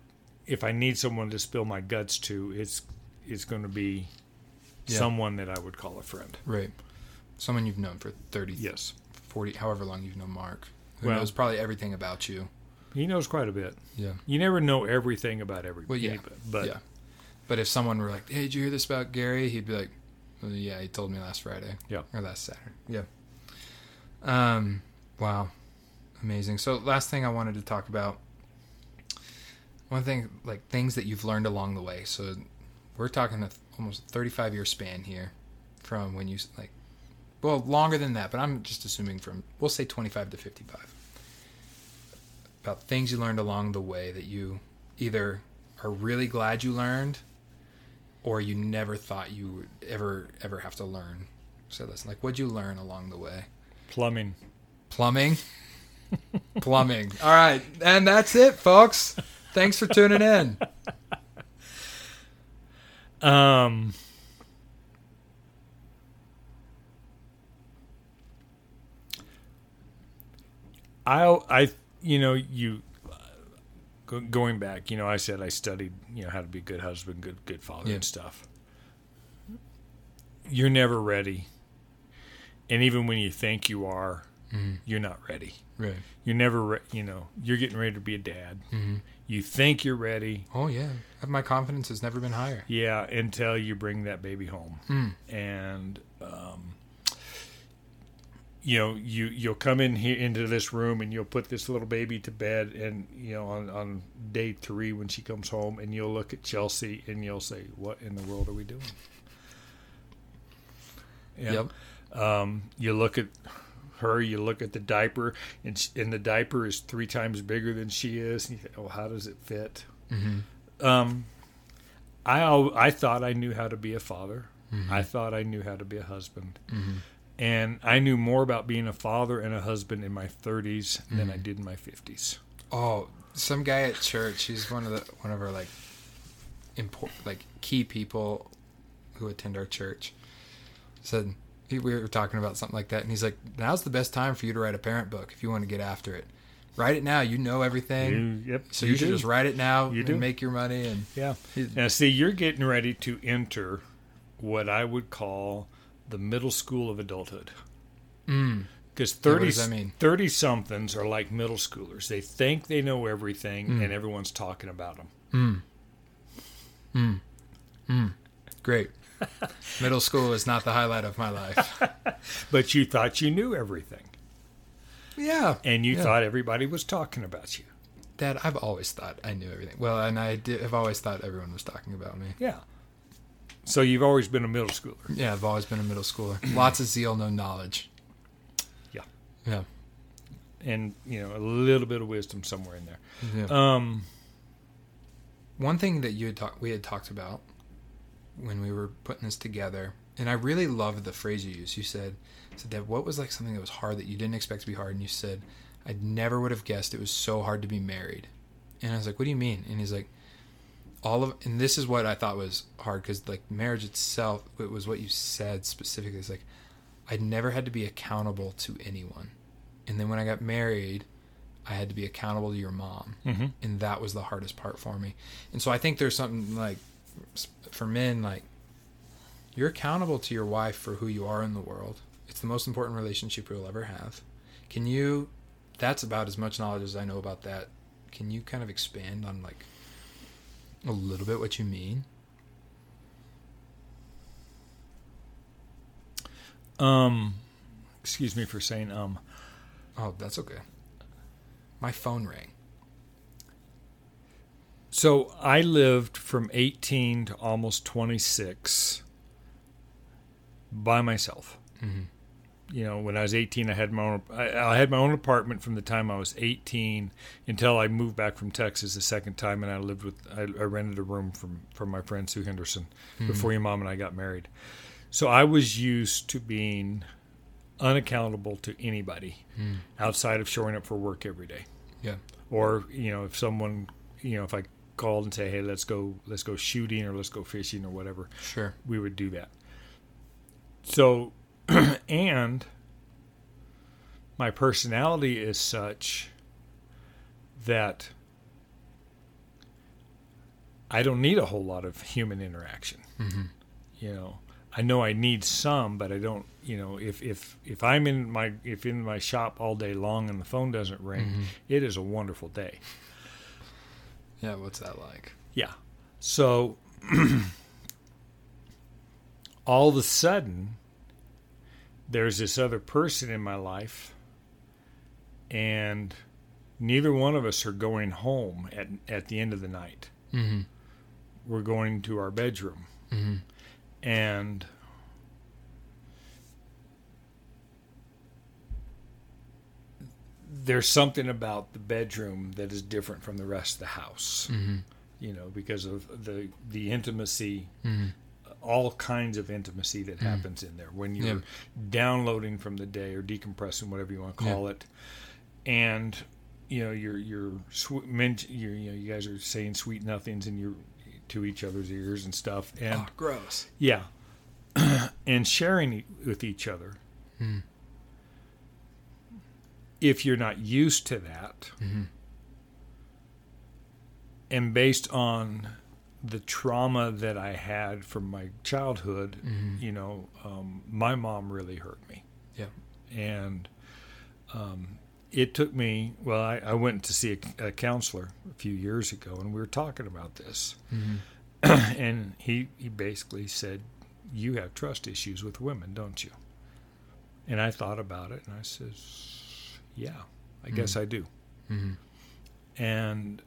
if I need someone to spill my guts to, it's it's going to be Yeah. someone that I would call a friend. Right. Someone you've known for 30, Yes, 40, however long you've known Mark. Who Well- knows probably everything about you. he knows quite a bit. Yeah. You never know everything about everybody. Well, yeah. but yeah. But if someone were like, hey, did you hear this about Gary? He'd be like, well, yeah, he told me last Friday. Yeah. Or last Saturday. Yeah. Um, wow. Amazing. So last thing I wanted to talk about, one thing, like things that you've learned along the way. So we're talking a, almost 35 year span here from when you, like, well, longer than that, but I'm just assuming from, we'll say 25 to 55. About things you learned along the way that you either are really glad you learned or you never thought you would ever ever have to learn. So listen, like what'd you learn along the way? plumbing. Plumbing. Plumbing. All right, and that's it, folks. Thanks for tuning in. Um, I, I, you know, you go- going back, you know, I said I studied, you know, how to be a good husband, good, good father, Yeah. and stuff. You're never ready, and even when you think you are, Mhm. you're not ready. Right. You're never, re- you know, you're getting ready to be a dad. Mm-hmm. You think you're ready, Oh yeah, my confidence has never been higher. yeah, until you bring that baby home. Mm. and um, you know you you'll come in here into this room and you'll put this little baby to bed and you know on, on day three when she comes home and you'll look at Chelsea and you'll say what in the world are we doing Yeah. Yep. um, you look at her you look at the diaper and, sh- and the diaper is three times bigger than she is and you think oh how does it fit Mm-hmm. um, I I thought I knew how to be a father. Mhm. I thought I knew how to be a husband, Mm-hmm. and I knew more about being a father and a husband in my 30s than I Mhm. did in my 50s. Oh, some guy at church. He's one of the one of our like important like key people who attend our church. Said we were talking about something like that, and he's like, "Now's the best time for you to write a parent book if you want to get after it. Write it now. You know everything, You- yep. so you, should do. just write it now You and do. make your money." And Yeah. Now, see, you're getting ready to enter what I would call the middle school of adulthood. mm, Because what 30, does that mean? 30 somethings are like middle schoolers. They think they know everything Mm. and everyone's talking about them. mm, mm, mm. Great. Middle school is not the highlight of my life. But you thought you knew everything. Yeah, And you Yeah. thought everybody was talking about you. Dad, I've always thought I knew everything. Well, and I did, have always thought everyone was talking about me. Yeah. So you've always been a middle schooler. Yeah, I've always been a middle schooler. Lots of zeal, no knowledge. Yeah. Yeah. And, you know, a little bit of wisdom somewhere in there. Yeah. Um, One thing that you had talked, we had talked about when we were putting this together, and I really loved the phrase you used. You said, "said that what was like something that was hard that you didn't expect to be hard?" And you said, "I never would have guessed it was so hard to be married." And I was like, "What do you mean?" And he's like, "All of," and this is what I thought was hard because like marriage itself, it was what you said specifically. It's like I'd never had to be accountable to anyone, and then when I got married, I had to be accountable to your mom mhm. and that was the hardest part for me. And so I think there's something like for men like you're accountable to your wife for who you are in the world. It's the most important relationship you'll ever have. Can you that's about as much knowledge as I know about that. Can you kind of expand on like a little bit what you mean? Um, excuse me for saying um. Oh, that's okay. My phone rang. So I lived from 18 to almost 26 by myself. Mm-hmm. You know, when I was 18, I had my own. I, I had my own apartment from the time I was 18 until I moved back from Texas the second time, and I lived with. I, I rented a room from from my friend Sue Henderson before your mom and I got married. So I was used to being unaccountable to anybody outside of showing up for work every day. Yeah. Or you know, if someone, you know, if I called and say, "Hey, let's go, let's go shooting or let's go fishing or whatever," Sure. we would do that. So, and my personality is such that I don't need a whole lot of human interaction. Mm-hmm. You know, I know I need some, but I don't. You know, if if if I'm in my if in my shop all day long and the phone doesn't ring, Mhm. it is a wonderful day. Yeah. What's that like? Yeah. So all of a sudden, there's this other person in my life, and neither one of us are going home at at the end of the night. Mm-hmm. We're going to our bedroom, Mm-hmm. and there's something about the bedroom that is different from the rest of the house. Mm-hmm. You know, because of the the intimacy Mm-hmm. all kinds of intimacy that Mm. happens in there when you're Yeah. downloading from the day or decompressing, whatever you want to call it, and you know you're you're, sw- you're you know you guys are saying sweet nothings in your to each other's ears and stuff, and oh, gross. yeah, and sharing with each other. Mm. If you're not used to that, Mm-hmm. and based on the trauma that I had from my childhood, Mhm. you know, um, my mom really hurt me. Yeah. And um, it took me, well, I, I went to see a, a counselor a few years ago, and we were talking about this. Mm-hmm. and he, he basically said, You have trust issues with women, don't you? And I thought about it, and I says, Yeah, I guess I do. Mm-hmm. And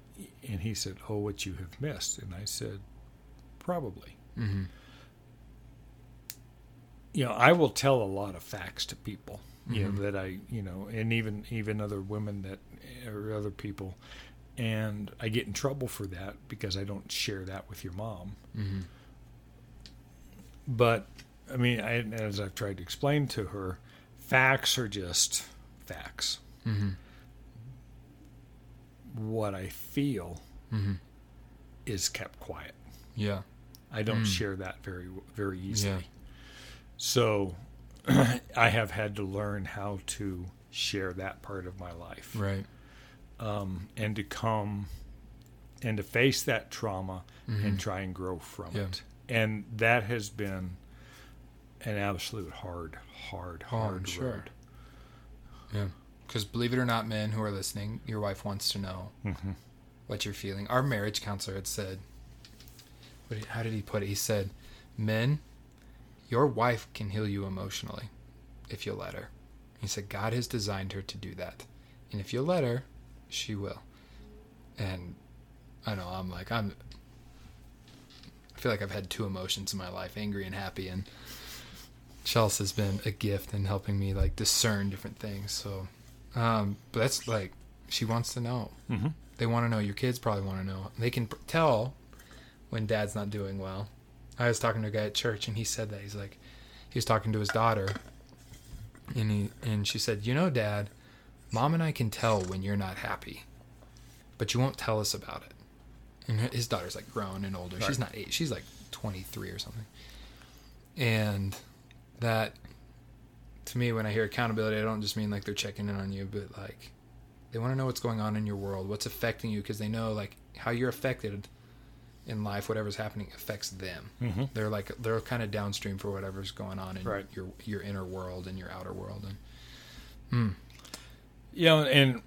and he said, "Oh, what you have missed." And I said, "Probably." Mm-hmm. You know, I will tell a lot of facts to people. You know that I, you know, and even even other women that or other people, and I get in trouble for that because I don't share that with your mom. Mm-hmm. But I mean, I, as I've tried to explain to her, facts are just facts. Mm-hmm. What I feel Mm-hmm. is kept quiet. Yeah. I don't Mm. share that very very easily. Yeah. So I have had to learn how to share that part of my life Right. um, and to come and to face that trauma Mhm. and try and grow from Yeah. it. And that has been an absolute hard, hard, Oh, I'm hard sure. Yeah. Because believe it or not, men who are listening, your wife wants to know Mhm. what you're feeling. Our marriage counselor had said, what how did he put it? He said, Men, your wife can heal you emotionally if you'll let her. He said, God has designed her to do that. And if you'll let her, she will. And I know, I'm like, I'm. I feel like I've had two emotions in my life angry and happy. And Chelsea has been a gift in helping me, like, discern different things. So, um, but that's like, she wants to know Mhm. they want to know. Your kids probably want to know. They can tell when dad's not doing well. I was talking to a guy at church, and he said that he's like, he was talking to his daughter, and he and she said, "You know, Dad, Mom and I can tell when you're not happy, but you won't tell us about it." And his daughter's like grown and older. She's not eight. She's like 23 or something. And that, to me, when I hear accountability, I don't just mean like they're checking in on you, but like they want to know what's going on in your world, what's affecting you, because they know like how you're affected in life, whatever's happening affects them. Mhm. They're like they're kind of downstream for whatever's going on in Right. your your inner world and your outer world. And hmm, You know, and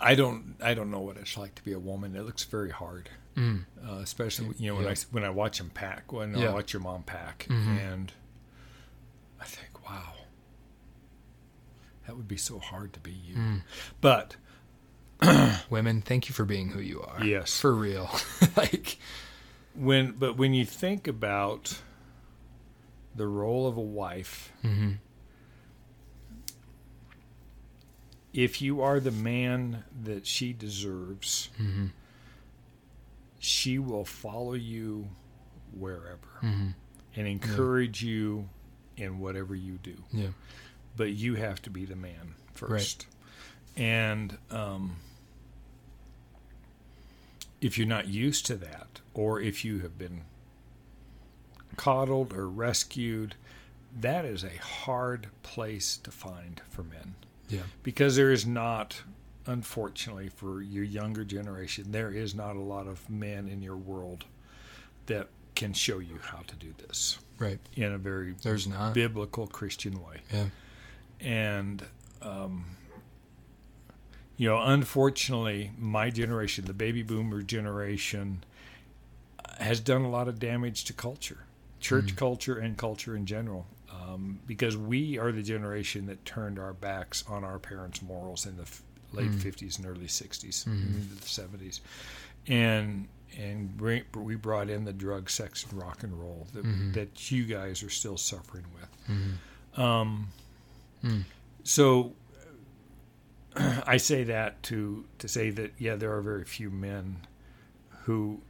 I don't, I don't know what it's like to be a woman. It looks very hard. Mm, uh, especially you know when Yeah. I when I watch them pack, when Yeah. I watch your mom pack, Mhm. and I think, wow, that would be so hard to be you. mm. But women, thank you for being who you are. Yes. for real. like when but when you think about the role of a wife, hmm if you are the man that she deserves, hmm she will follow you wherever hmm and encourage you in whatever you do. yeah, but you have to be the man first. And um, if you're not used to that, or if you have been coddled or rescued, that is a hard place to find for men Yeah. because there is not unfortunately for your younger generation there is not a lot of men in your world that can show you how to do this Right. in a very There's not. biblical christian way Yeah. and um, you know unfortunately my generation the baby boomer generation has done a lot of damage to culture church Mhm. culture and culture in general um, because we are the generation that turned our backs on our parents morals in the late Mm. 50s and early 60s Mhm. and into the 70s and and bring, we brought in the drug sex and rock and roll that, Mhm. that you guys are still suffering with Mhm. um, Mm. so I say that to to say that yeah, there are very few men who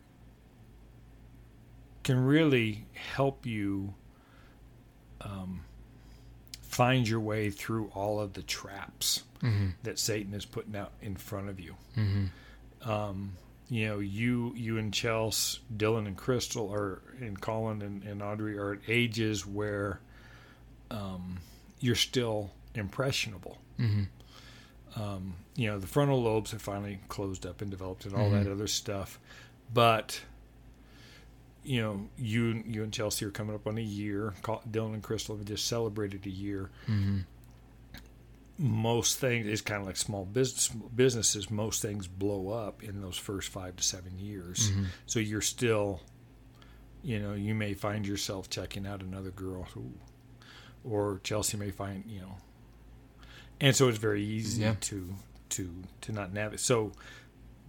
can really help you um, find your way through all of the traps Mhm. that Satan is putting out in front of you. Mhm. Um, you know, you you and Chelsea, Dylan and Crystal, are and Colin and, and Audrey are at ages where um, you're still impressionable. Mhm. Um, you know, the frontal lobes have finally closed up and developed and all that other stuff, but you know, you you and Chelsea are coming up on a year. Dylan and Crystal have just celebrated a year. Mhm. Most things is kind of like small business businesses most things blow up in those first five to seven years Mhm. so you're still you know you may find yourself checking out another girl ooh, or chelsea may find you know and so it's very easy Yeah. to to to not navigate so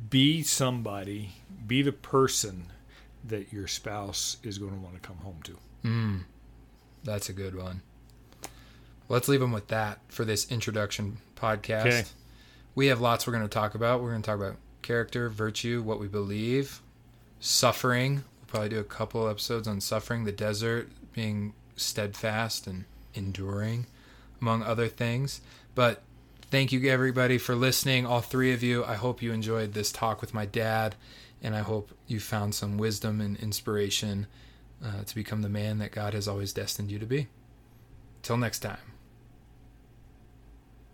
be somebody be the person that your spouse is going to want to come home to Mm. That's a good one. Let's leave them with that for this introduction podcast. Okay. We have lots we're going to talk about. We're going to talk about character, virtue, what we believe, suffering. We'll probably do a couple episodes on suffering, the desert, being steadfast and enduring, among other things. But thank you, everybody, for listening. All three of you. I hope you enjoyed this talk with my dad, and I hope you found some wisdom and inspiration uh, to become the man that God has always destined you to be. Till next time.